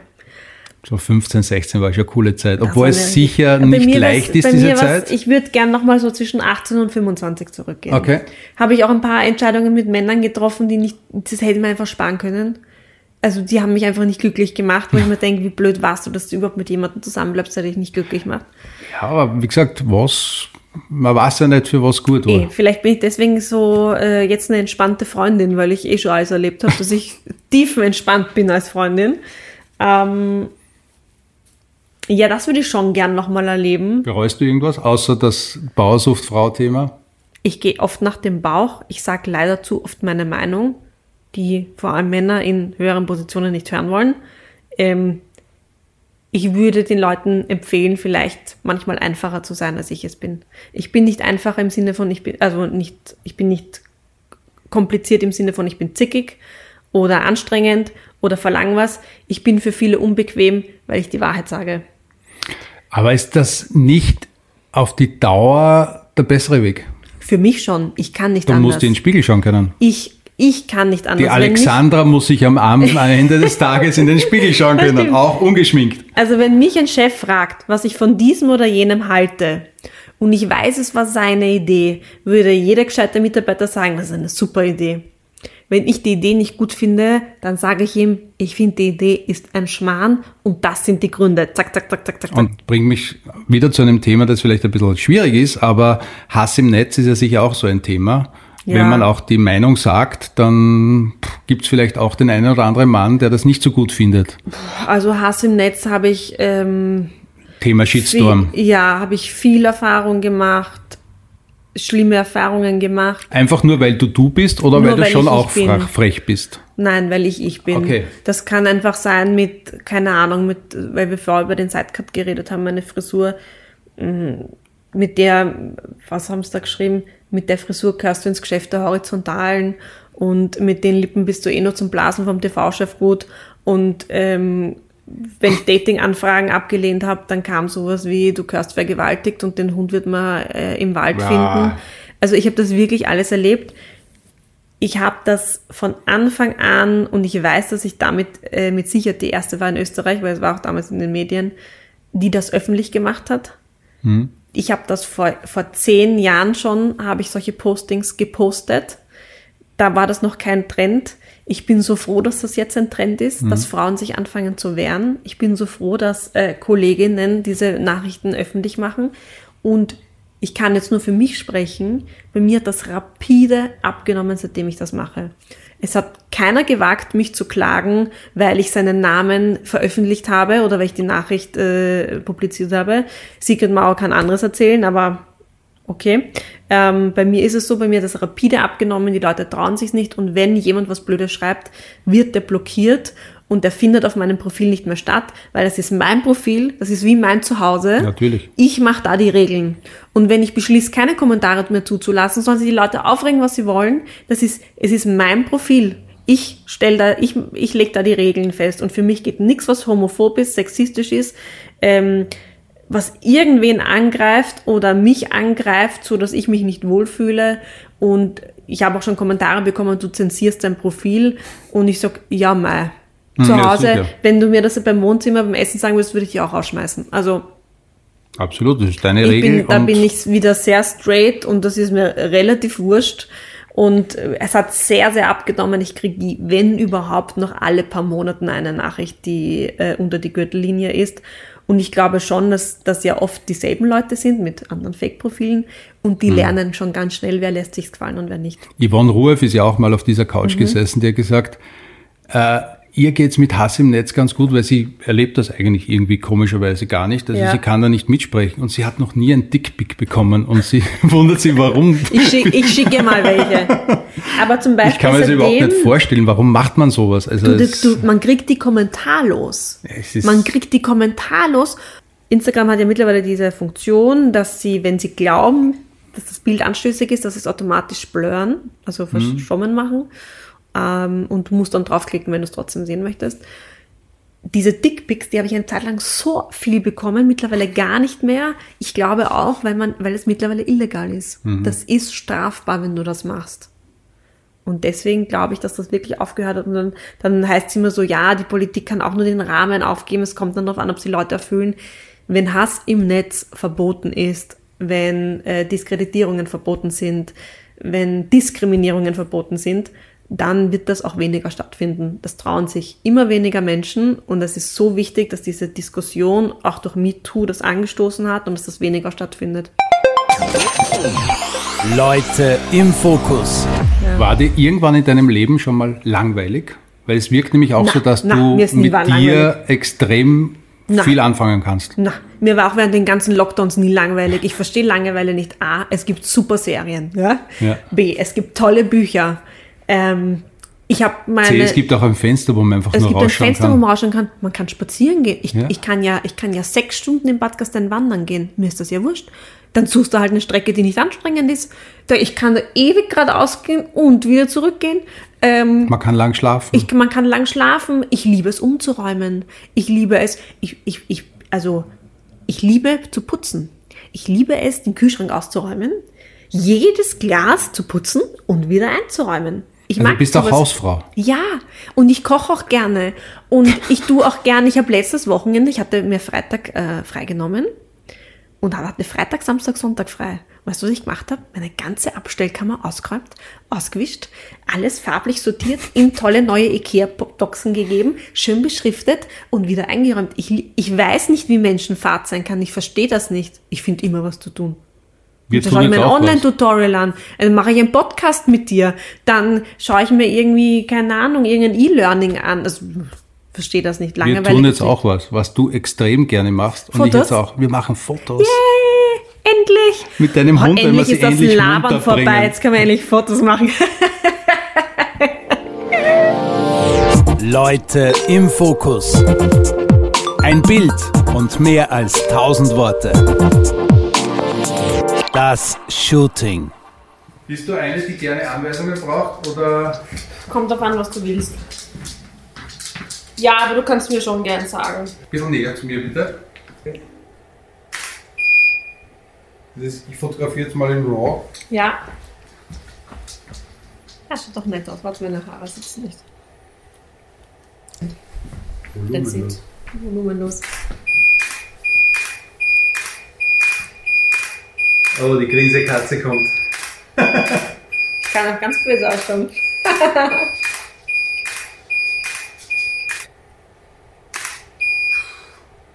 So 15, 16 war schon eine coole Zeit. Obwohl es sicher nicht leicht ist, diese Zeit.
Ich würde gern noch mal so zwischen 18 und 25 zurückgehen.
Okay.
Habe ich auch ein paar Entscheidungen mit Männern getroffen, die nicht, das hätte ich mir einfach sparen können. Also die haben mich einfach nicht glücklich gemacht, wo ich mir denke, wie blöd warst du, dass du überhaupt mit jemandem zusammenbleibst, der dich nicht glücklich macht.
Ja, aber wie gesagt, was, man weiß ja nicht, für was gut war.
Eh, vielleicht bin ich deswegen so äh, jetzt eine entspannte Freundin, weil ich eh schon alles erlebt habe, dass ich tiefenentspannt bin als Freundin. Ähm, ja, das würde ich schon gern nochmal erleben.
Bereust du irgendwas, außer das Bauersucht-Frau-Thema?
Ich gehe oft nach dem Bauch. Ich sage leider zu oft meine Meinung, die vor allem Männer in höheren Positionen nicht hören wollen. Ähm, ich würde den Leuten empfehlen, vielleicht manchmal einfacher zu sein, als ich es bin. Ich bin nicht einfacher im Sinne von, ich bin, also nicht, ich bin nicht kompliziert im Sinne von, ich bin zickig oder anstrengend oder verlang was. Ich bin für viele unbequem, weil ich die Wahrheit sage.
Aber ist das nicht auf die Dauer der bessere Weg?
Für mich schon. Ich kann nicht
Du
anders.
musst in den Spiegel schauen können.
ich, ich kann nicht anders.
Die Alexandra muss sich am Abend, am Ende des Tages in den Spiegel schauen können, auch ungeschminkt.
Also wenn mich ein Chef fragt, was ich von diesem oder jenem halte, und ich weiß, es war seine Idee, würde jeder gescheite Mitarbeiter sagen, das ist eine super Idee. Wenn ich die Idee nicht gut finde, dann sage ich ihm, ich finde die Idee ist ein Schmarrn und das sind die Gründe. Zack, zack, zack, zack, zack.
Und bringt mich wieder zu einem Thema, das vielleicht ein bisschen schwierig ist, aber Hass im Netz ist ja sicher auch so ein Thema.
Ja.
Wenn man auch die Meinung sagt, dann gibt es vielleicht auch den einen oder anderen Mann, der das nicht so gut findet.
Also Hass im Netz habe ich ähm,
Thema Shitstorm.
Viel, ja, habe ich viel Erfahrung gemacht, schlimme Erfahrungen gemacht.
Einfach nur, weil du du bist oder
Nur
weil du
weil
schon
ich
auch
ich
frech, bist?
Nein, weil ich ich bin.
Okay.
Das kann einfach sein mit, keine Ahnung, mit, weil wir vorher über den Sidecut geredet haben, meine Frisur, mh, mit der, was haben sie da geschrieben, mit der Frisur gehörst du ins Geschäft der Horizontalen und mit den Lippen bist du eh nur zum Blasen vom TV-Chef gut und ähm, wenn ich Dating-Anfragen abgelehnt habe, dann kam sowas wie, du gehörst vergewaltigt und den Hund wird man äh, im Wald
Ja.
finden. Also ich habe das wirklich alles erlebt ich habe das von Anfang an und ich weiß, dass ich damit äh, mit Sicherheit die erste war in Österreich, weil es war auch damals in den Medien, die das öffentlich gemacht hat. Ich habe das vor, vor zehn Jahren schon, habe ich solche Postings gepostet. Da war das noch kein Trend. Ich bin so froh, dass das jetzt ein Trend ist, dass Frauen sich anfangen zu wehren. Ich bin so froh, dass äh, Kolleginnen diese Nachrichten öffentlich machen. Und ich kann jetzt nur für mich sprechen. Bei mir hat das rapide abgenommen, seitdem ich das mache. Es hat keiner gewagt, mich zu klagen, weil ich seinen Namen veröffentlicht habe oder weil ich die Nachricht äh, publiziert habe. Sigrid Mauer kann anderes erzählen, aber okay. Ähm, bei mir ist es so, bei mir hat das rapide abgenommen, die Leute trauen sich nicht und wenn jemand was Blödes schreibt, wird der blockiert und der findet auf meinem Profil nicht mehr statt, weil das ist mein Profil, das ist wie mein Zuhause.
Natürlich.
Ich mache da die Regeln. Und wenn ich beschließe, keine Kommentare mehr zuzulassen, sollen sich die Leute aufregen, was sie wollen. Das ist, es ist mein Profil. Ich stell da, ich, ich leg da die Regeln fest. Und für mich geht nichts, was homophob ist, sexistisch ist, ähm, was irgendwen angreift oder mich angreift, so dass ich mich nicht wohlfühle. Und ich habe auch schon Kommentare bekommen, du zensierst dein Profil. Und ich sag, ja, mei. Zu
Hm, ja,
Hause,
sicher.
wenn du mir das beim Wohnzimmer beim Essen sagen würdest, würde ich dich auch rausschmeißen. Also
Absolut, das ist deine Regel.
bin, da bin ich wieder sehr straight und das ist mir relativ wurscht. Und äh, es hat sehr, sehr abgenommen. Ich kriege, wenn überhaupt, noch alle paar Monaten eine Nachricht, die äh, unter die Gürtellinie ist. Und ich glaube schon, dass das ja oft dieselben Leute sind mit anderen Fake-Profilen und die
Hm.
lernen schon ganz schnell, wer lässt sich's gefallen und wer nicht.
Yvonne Rueff ist ja auch mal auf dieser
Mhm.
Couch gesessen, die hat gesagt, äh, ihr geht's mit Hass im Netz ganz gut, weil sie erlebt das eigentlich irgendwie komischerweise gar nicht. Also
Ja.
sie kann da nicht mitsprechen und sie hat noch nie ein Dickpick bekommen und sie wundert sich, warum.
Ich, schick, ich schicke mal welche. Aber zum Beispiel
Ich kann mir das überhaupt nicht vorstellen, warum macht man sowas? Also
Du,
es-
du, man kriegt die kommentarlos.
Es
Man kriegt die kommentarlos. Instagram hat ja mittlerweile diese Funktion, dass sie, wenn sie glauben, dass das Bild anstößig ist, dass sie es automatisch blurren, also verschwommen machen. Ähm, und du musst dann draufklicken, wenn du es trotzdem sehen möchtest. Diese Dickpics, die habe ich eine Zeit lang so viel bekommen, mittlerweile gar nicht mehr. Ich glaube auch, weil man, weil es mittlerweile illegal ist. Das ist strafbar, wenn du das machst. Und deswegen glaube ich, dass das wirklich aufgehört hat. Und dann, dann heißt es immer so, ja, die Politik kann auch nur den Rahmen aufgeben. Es kommt dann darauf an, ob sie Leute erfüllen. Wenn Hass im Netz verboten ist, wenn äh, Diskreditierungen verboten sind, wenn Diskriminierungen verboten sind, dann wird das auch weniger stattfinden. Das trauen sich immer weniger Menschen und es ist so wichtig, dass diese Diskussion auch durch MeToo das angestoßen hat und dass das weniger stattfindet.
Leute im Fokus.
War dir irgendwann in deinem Leben schon mal langweilig? Weil es wirkt nämlich auch
Na,
so, dass
na,
du mit dir extrem
Na.
viel anfangen kannst.
Na, mir war auch während den ganzen Lockdowns nie langweilig. Ich verstehe Langeweile nicht. A, es gibt super Serien. Ja?
Ja.
B, es gibt tolle Bücher. Ähm, ich habe meine.
C, es gibt auch ein Fenster, wo man einfach
es
nur
gibt ein
rausschauen
Fenster, wo
kann.
man rausschauen kann. Man kann spazieren gehen. Ich,
Ja.
ich, kann ja, ich kann ja sechs Stunden in Bad Gastein wandern gehen. Mir ist das ja wurscht. Dann suchst du halt eine Strecke, die nicht anstrengend ist. Da, ich kann da ewig geradeaus gehen und wieder zurückgehen. Ähm,
Man kann lang schlafen.
ich, man kann lang schlafen. Ich liebe es umzuräumen. Ich liebe es, ich, ich, ich, also, ich liebe zu putzen. Ich liebe es, den Kühlschrank auszuräumen, jedes Glas zu putzen und wieder einzuräumen. Ich
also
mag
du bist auch
sowas.
Hausfrau.
Ja, und ich koche auch gerne. Und ich tue auch gerne, ich habe letztes Wochenende, ich hatte mir Freitag äh, freigenommen und hatte Freitag, Samstag, Sonntag frei. Weißt du, was ich gemacht habe? Meine ganze Abstellkammer ausgeräumt, ausgewischt, alles farblich sortiert, ihm tolle neue Ikea-Boxen gegeben, schön beschriftet und wieder eingeräumt. Ich, ich weiß nicht, wie Menschenfahrt sein kann. Ich verstehe das nicht. Ich finde immer was zu tun.
Wir
Dann schaue ich mir ein. Online-Tutorial an. Dann mache ich einen Podcast mit dir. Dann schaue ich mir irgendwie, keine Ahnung, irgendein E-Learning an. Also, verstehe das nicht.
Wir
Langweilig.
tun jetzt auch was, was du extrem gerne machst. Und ich
Fotos?
jetzt auch. Wir machen Fotos.
Yay, endlich!
Mit deinem
Oh,
Hund, wenn wir
endlich
sie
ist das
endlich
Labern vorbei. Jetzt können wir endlich Fotos machen.
Leute im Fokus. Ein Bild und mehr als tausend Worte. Das Shooting.
Bist du eine, die gerne Anweisungen braucht oder
Kommt drauf an, was du willst. Ja, aber du kannst mir schon gern sagen.
ein bisschen näher zu mir bitte? Das ist, ich fotografiere jetzt mal in RAW.
Ja. Das sieht doch nett aus. Warte, meine Haare sitzen nicht. It. Volumenlos.
Oh, die Grinsekatze kommt.
Kann auch ganz böse ausschauen.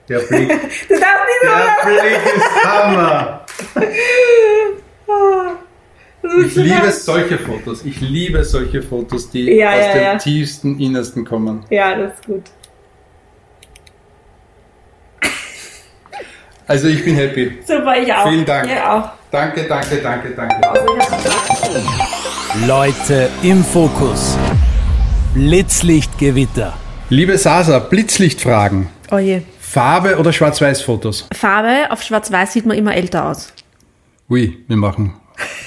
Der Blick,
Du darfst nicht
der Blick ist Hammer. Ich liebe solche Fotos. Ich liebe solche Fotos, die
Ja,
aus
ja,
dem
ja.
tiefsten Innersten kommen.
Ja, das ist gut.
Also ich bin happy.
Super, ich auch.
Vielen Dank.
Ja, auch.
Danke, danke, danke, danke.
Leute im Fokus. Blitzlichtgewitter.
Liebe Sasa, Blitzlichtfragen.
Oh je.
Farbe oder Schwarz-Weiß-Fotos?
Farbe auf schwarz-weiß sieht man immer älter aus.
Ui, wir machen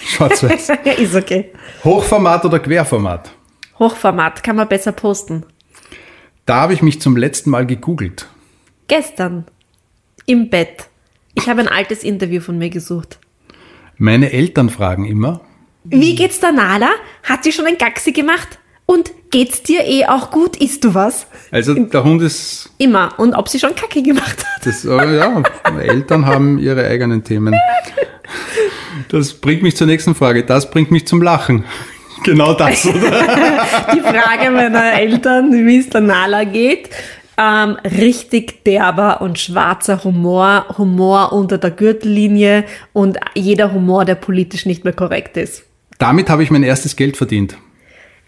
Schwarz-Weiß.
ja, ist okay.
Hochformat oder Querformat?
Hochformat kann man besser posten.
Da habe ich mich zum letzten Mal gegoogelt.
Gestern im Bett. Ich habe ein altes Interview von mir gesucht.
Meine Eltern fragen immer,
Wie geht's der Nala? Hat sie schon ein Gaxi gemacht? Und geht's dir eh auch gut? Isst du was?
also der Hund ist,
Immer. Und ob sie schon Kacke gemacht hat.
das, äh, ja, Eltern haben ihre eigenen Themen. Das bringt mich zur nächsten Frage. Das bringt mich zum Lachen. Genau das, oder?
Die Frage meiner Eltern, wie es der Nala geht. Ähm, richtig derber und schwarzer Humor, Humor unter der Gürtellinie und jeder Humor, der politisch nicht mehr korrekt ist.
Damit habe ich mein erstes Geld verdient.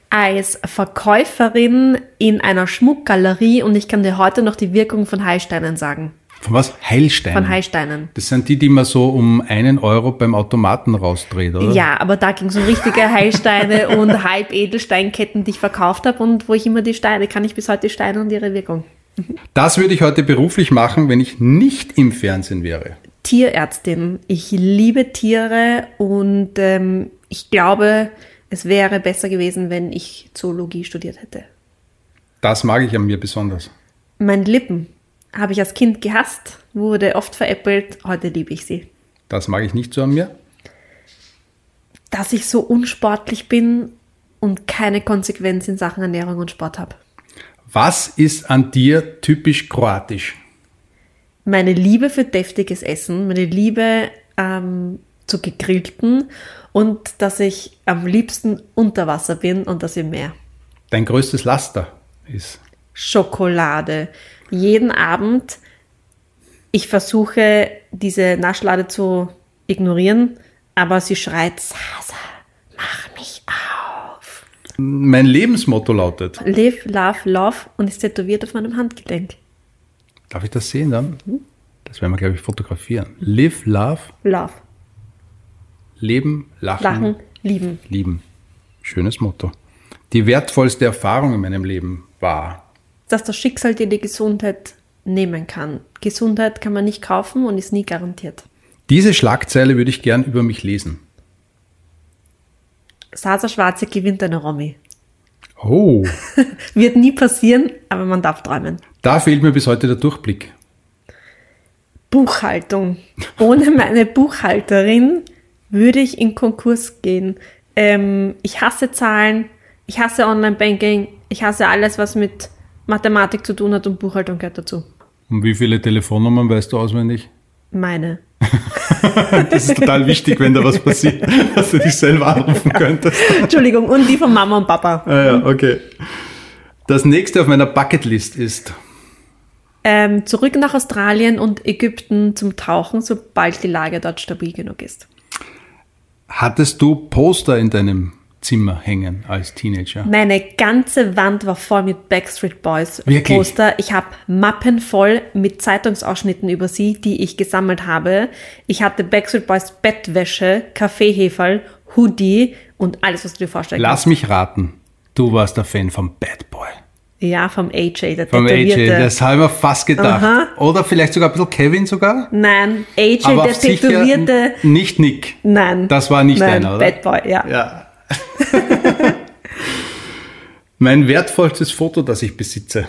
Als Verkäuferin in einer Schmuckgalerie und ich kann dir heute noch die Wirkung von Heilsteinen sagen.
Von was? Heilstein.
Von Heilsteinen.
Das sind die, die man so um einen Euro beim Automaten rausdreht, oder?
Ja, aber da ging es um richtige Heilsteine und Halbedelsteinketten, die ich verkauft habe und wo ich immer die Steine, kann ich bis heute die Steine und ihre Wirkung.
Das würde ich heute beruflich machen, wenn ich nicht im Fernsehen wäre.
Tierärztin. Ich liebe Tiere und ähm, ich glaube, es wäre besser gewesen, wenn ich Zoologie studiert hätte.
Das mag ich an mir besonders.
Meine Lippen habe ich als Kind gehasst, wurde oft veräppelt, heute liebe ich sie.
Das mag ich nicht so an mir.
Dass ich so unsportlich bin und keine Konsequenz in Sachen Ernährung und Sport habe.
Was ist an dir typisch kroatisch?
meine Liebe für deftiges Essen, meine Liebe ähm, zu gegrillten und dass ich am liebsten unter Wasser bin und das im Meer.
Dein größtes Laster ist.
Schokolade. Jeden Abend, ich versuche diese Naschlade zu ignorieren, aber sie schreit, Sasa.
Mein Lebensmotto lautet.
Live, love, love und ist tätowiert auf meinem Handgelenk.
Darf ich das sehen dann? Das werden wir, glaube ich, fotografieren. Live, love,
Love.
leben, lachen,
Lachen, lieben.
lieben. Schönes Motto. Die wertvollste Erfahrung in meinem Leben war.
dass das Schicksal dir die Gesundheit nehmen kann. Gesundheit kann man nicht kaufen und ist nie garantiert.
Diese Schlagzeile würde ich gern über mich lesen.
Sasa Schwarze gewinnt eine Romy.
Oh,
Wird nie passieren, aber man darf träumen.
da fehlt mir bis heute der Durchblick.
Buchhaltung. Ohne meine Buchhalterin würde ich in Konkurs gehen. Ähm, ich hasse Zahlen, ich hasse Online-Banking, ich hasse alles, was mit Mathematik zu tun hat und Buchhaltung gehört dazu.
Und wie viele Telefonnummern weißt du auswendig?
Meine.
Das ist total wichtig, wenn da was passiert, dass du dich selber anrufen könntest.
Entschuldigung, und die von Mama und Papa.
Ah ja, okay. Das nächste auf meiner Bucketlist ist
Ähm, zurück nach Australien und Ägypten zum Tauchen, sobald die Lage dort stabil genug ist.
Hattest du Poster in deinem Zimmer hängen als Teenager?
Meine ganze Wand war voll mit Backstreet Boys
Wirklich?
Poster. Ich habe Mappen voll mit Zeitungsausschnitten über sie, die ich gesammelt habe. Ich hatte Backstreet Boys Bettwäsche, Kaffeeheferl, Hoodie und alles, was du dir vorstellen
Lass mich raten. Du warst der Fan vom Bad Boy.
kannst. Ja, vom AJ, der
Vom AJ, das habe ich mir fast gedacht.
Aha.
Oder vielleicht sogar ein bisschen Kevin sogar.
Nein, AJ,
Aber
der tätowierte.
nicht Nick.
Nein.
Das war nicht
Nein,
einer, oder?
Bad Boy, ja.
Ja. mein wertvollstes Foto, das ich besitze.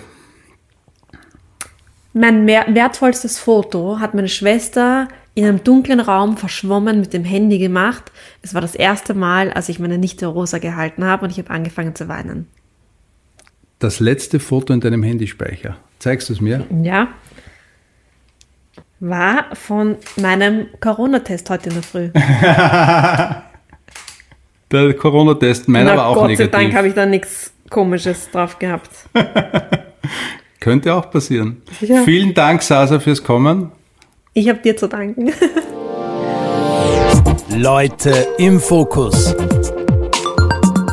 Mein wertvollstes Foto hat meine Schwester in einem dunklen Raum verschwommen mit dem Handy gemacht. Es war das erste Mal, als ich meine Nichte Rosa gehalten habe und ich habe angefangen zu weinen.
Das letzte Foto in deinem Handyspeicher. Zeigst du es mir?
Ja. War von meinem Corona-Test heute in der Früh.
Der Corona-Test, meiner
Na,
war auch
Gott sei
negativ.
Dank habe ich da nichts Komisches drauf gehabt.
Könnte auch passieren.
Sicher.
Vielen Dank, Sasa, fürs Kommen.
Ich habe dir zu danken.
Leute im Fokus.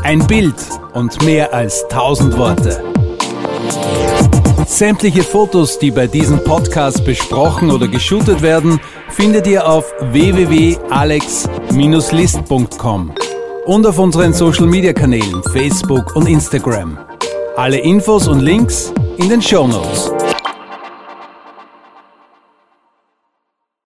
Ein Bild und mehr als tausend Worte. Sämtliche Fotos, die bei diesem Podcast besprochen oder geshootet werden, findet ihr auf www.alex-list.com und auf unseren Social Media Kanälen Facebook und Instagram. Alle Infos und Links in den Show Notes.